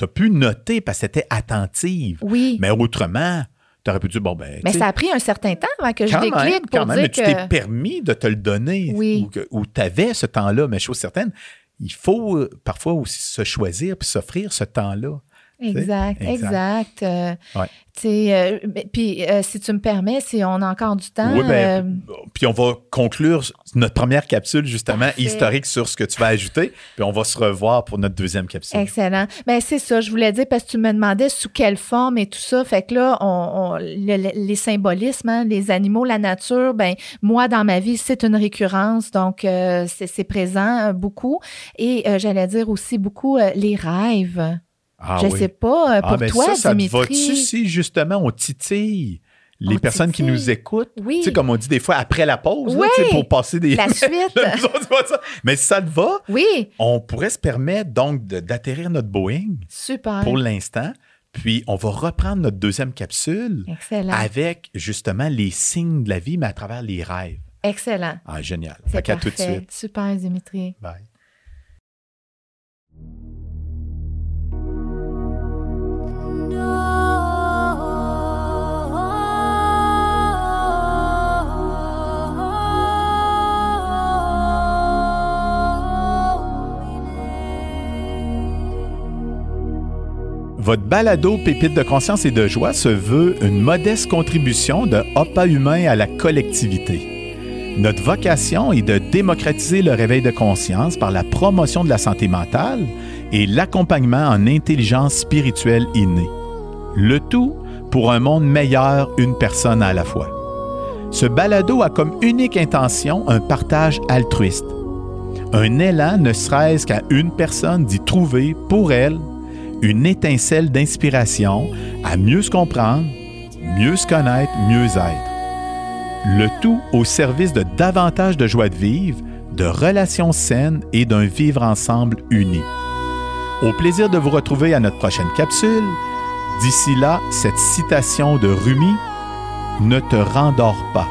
as, pu noter parce que c'était attentive. Oui. Mais autrement, tu aurais pu dire, bon, ben. Mais tu ça a pris un certain temps avant que je même, pour quand même, dire mais tu que. t'es permis de te le donner Oui. ou tu avais ce temps-là, mais chose certaine, il faut euh, parfois aussi se choisir puis s'offrir ce temps-là. Exact, Exact. Euh, Ouais. euh, puis, euh, si tu me permets, si on a encore du temps. oui, ben, euh, puis on va conclure notre première capsule, justement, Parfait. historique sur ce que tu vas ajouter, puis on va se revoir pour notre deuxième capsule. Excellent. Ben c'est ça, je voulais dire parce que tu me demandais sous quelle forme et tout ça. Fait que là, on, on- le- le- les symbolismes, hein, les animaux, la nature, ben moi dans ma vie c'est une récurrence, donc c'est présent beaucoup. Et j'allais dire aussi beaucoup les rêves. Ah je oui. sais pas euh, pour ah, ben toi, ça, ça te Dimitri. va-tu si justement on titille les On personnes qui nous écoutent? Oui. Tu sais, comme on dit des fois après la pause, Oui. pour passer des. La suite. Mais si ça te va, Oui, on pourrait se permettre donc d'atterrir notre Boeing super. pour l'instant. Puis on va reprendre notre deuxième capsule Excellent. avec justement les signes de la vie, mais à travers les rêves. Excellent. Ah, génial. C'est tout de suite. Super, Dimitri. Bye. Votre balado Pépite de conscience et de joie se veut une modeste contribution de Opa Humain à la collectivité. Notre vocation est de démocratiser le réveil de conscience par la promotion de la santé mentale et l'accompagnement en intelligence spirituelle innée. Le tout pour un monde meilleur, une personne à la fois. Ce balado a comme unique intention un partage altruiste. Un élan ne serait-ce qu'à une personne d'y trouver pour elle une étincelle d'inspiration à mieux se comprendre, mieux se connaître, mieux être. Le tout au service de davantage de joie de vivre, de relations saines et d'un vivre ensemble uni. Au plaisir de vous retrouver à notre prochaine capsule. D'ici là, cette citation de Rumi, Ne te rendors pas.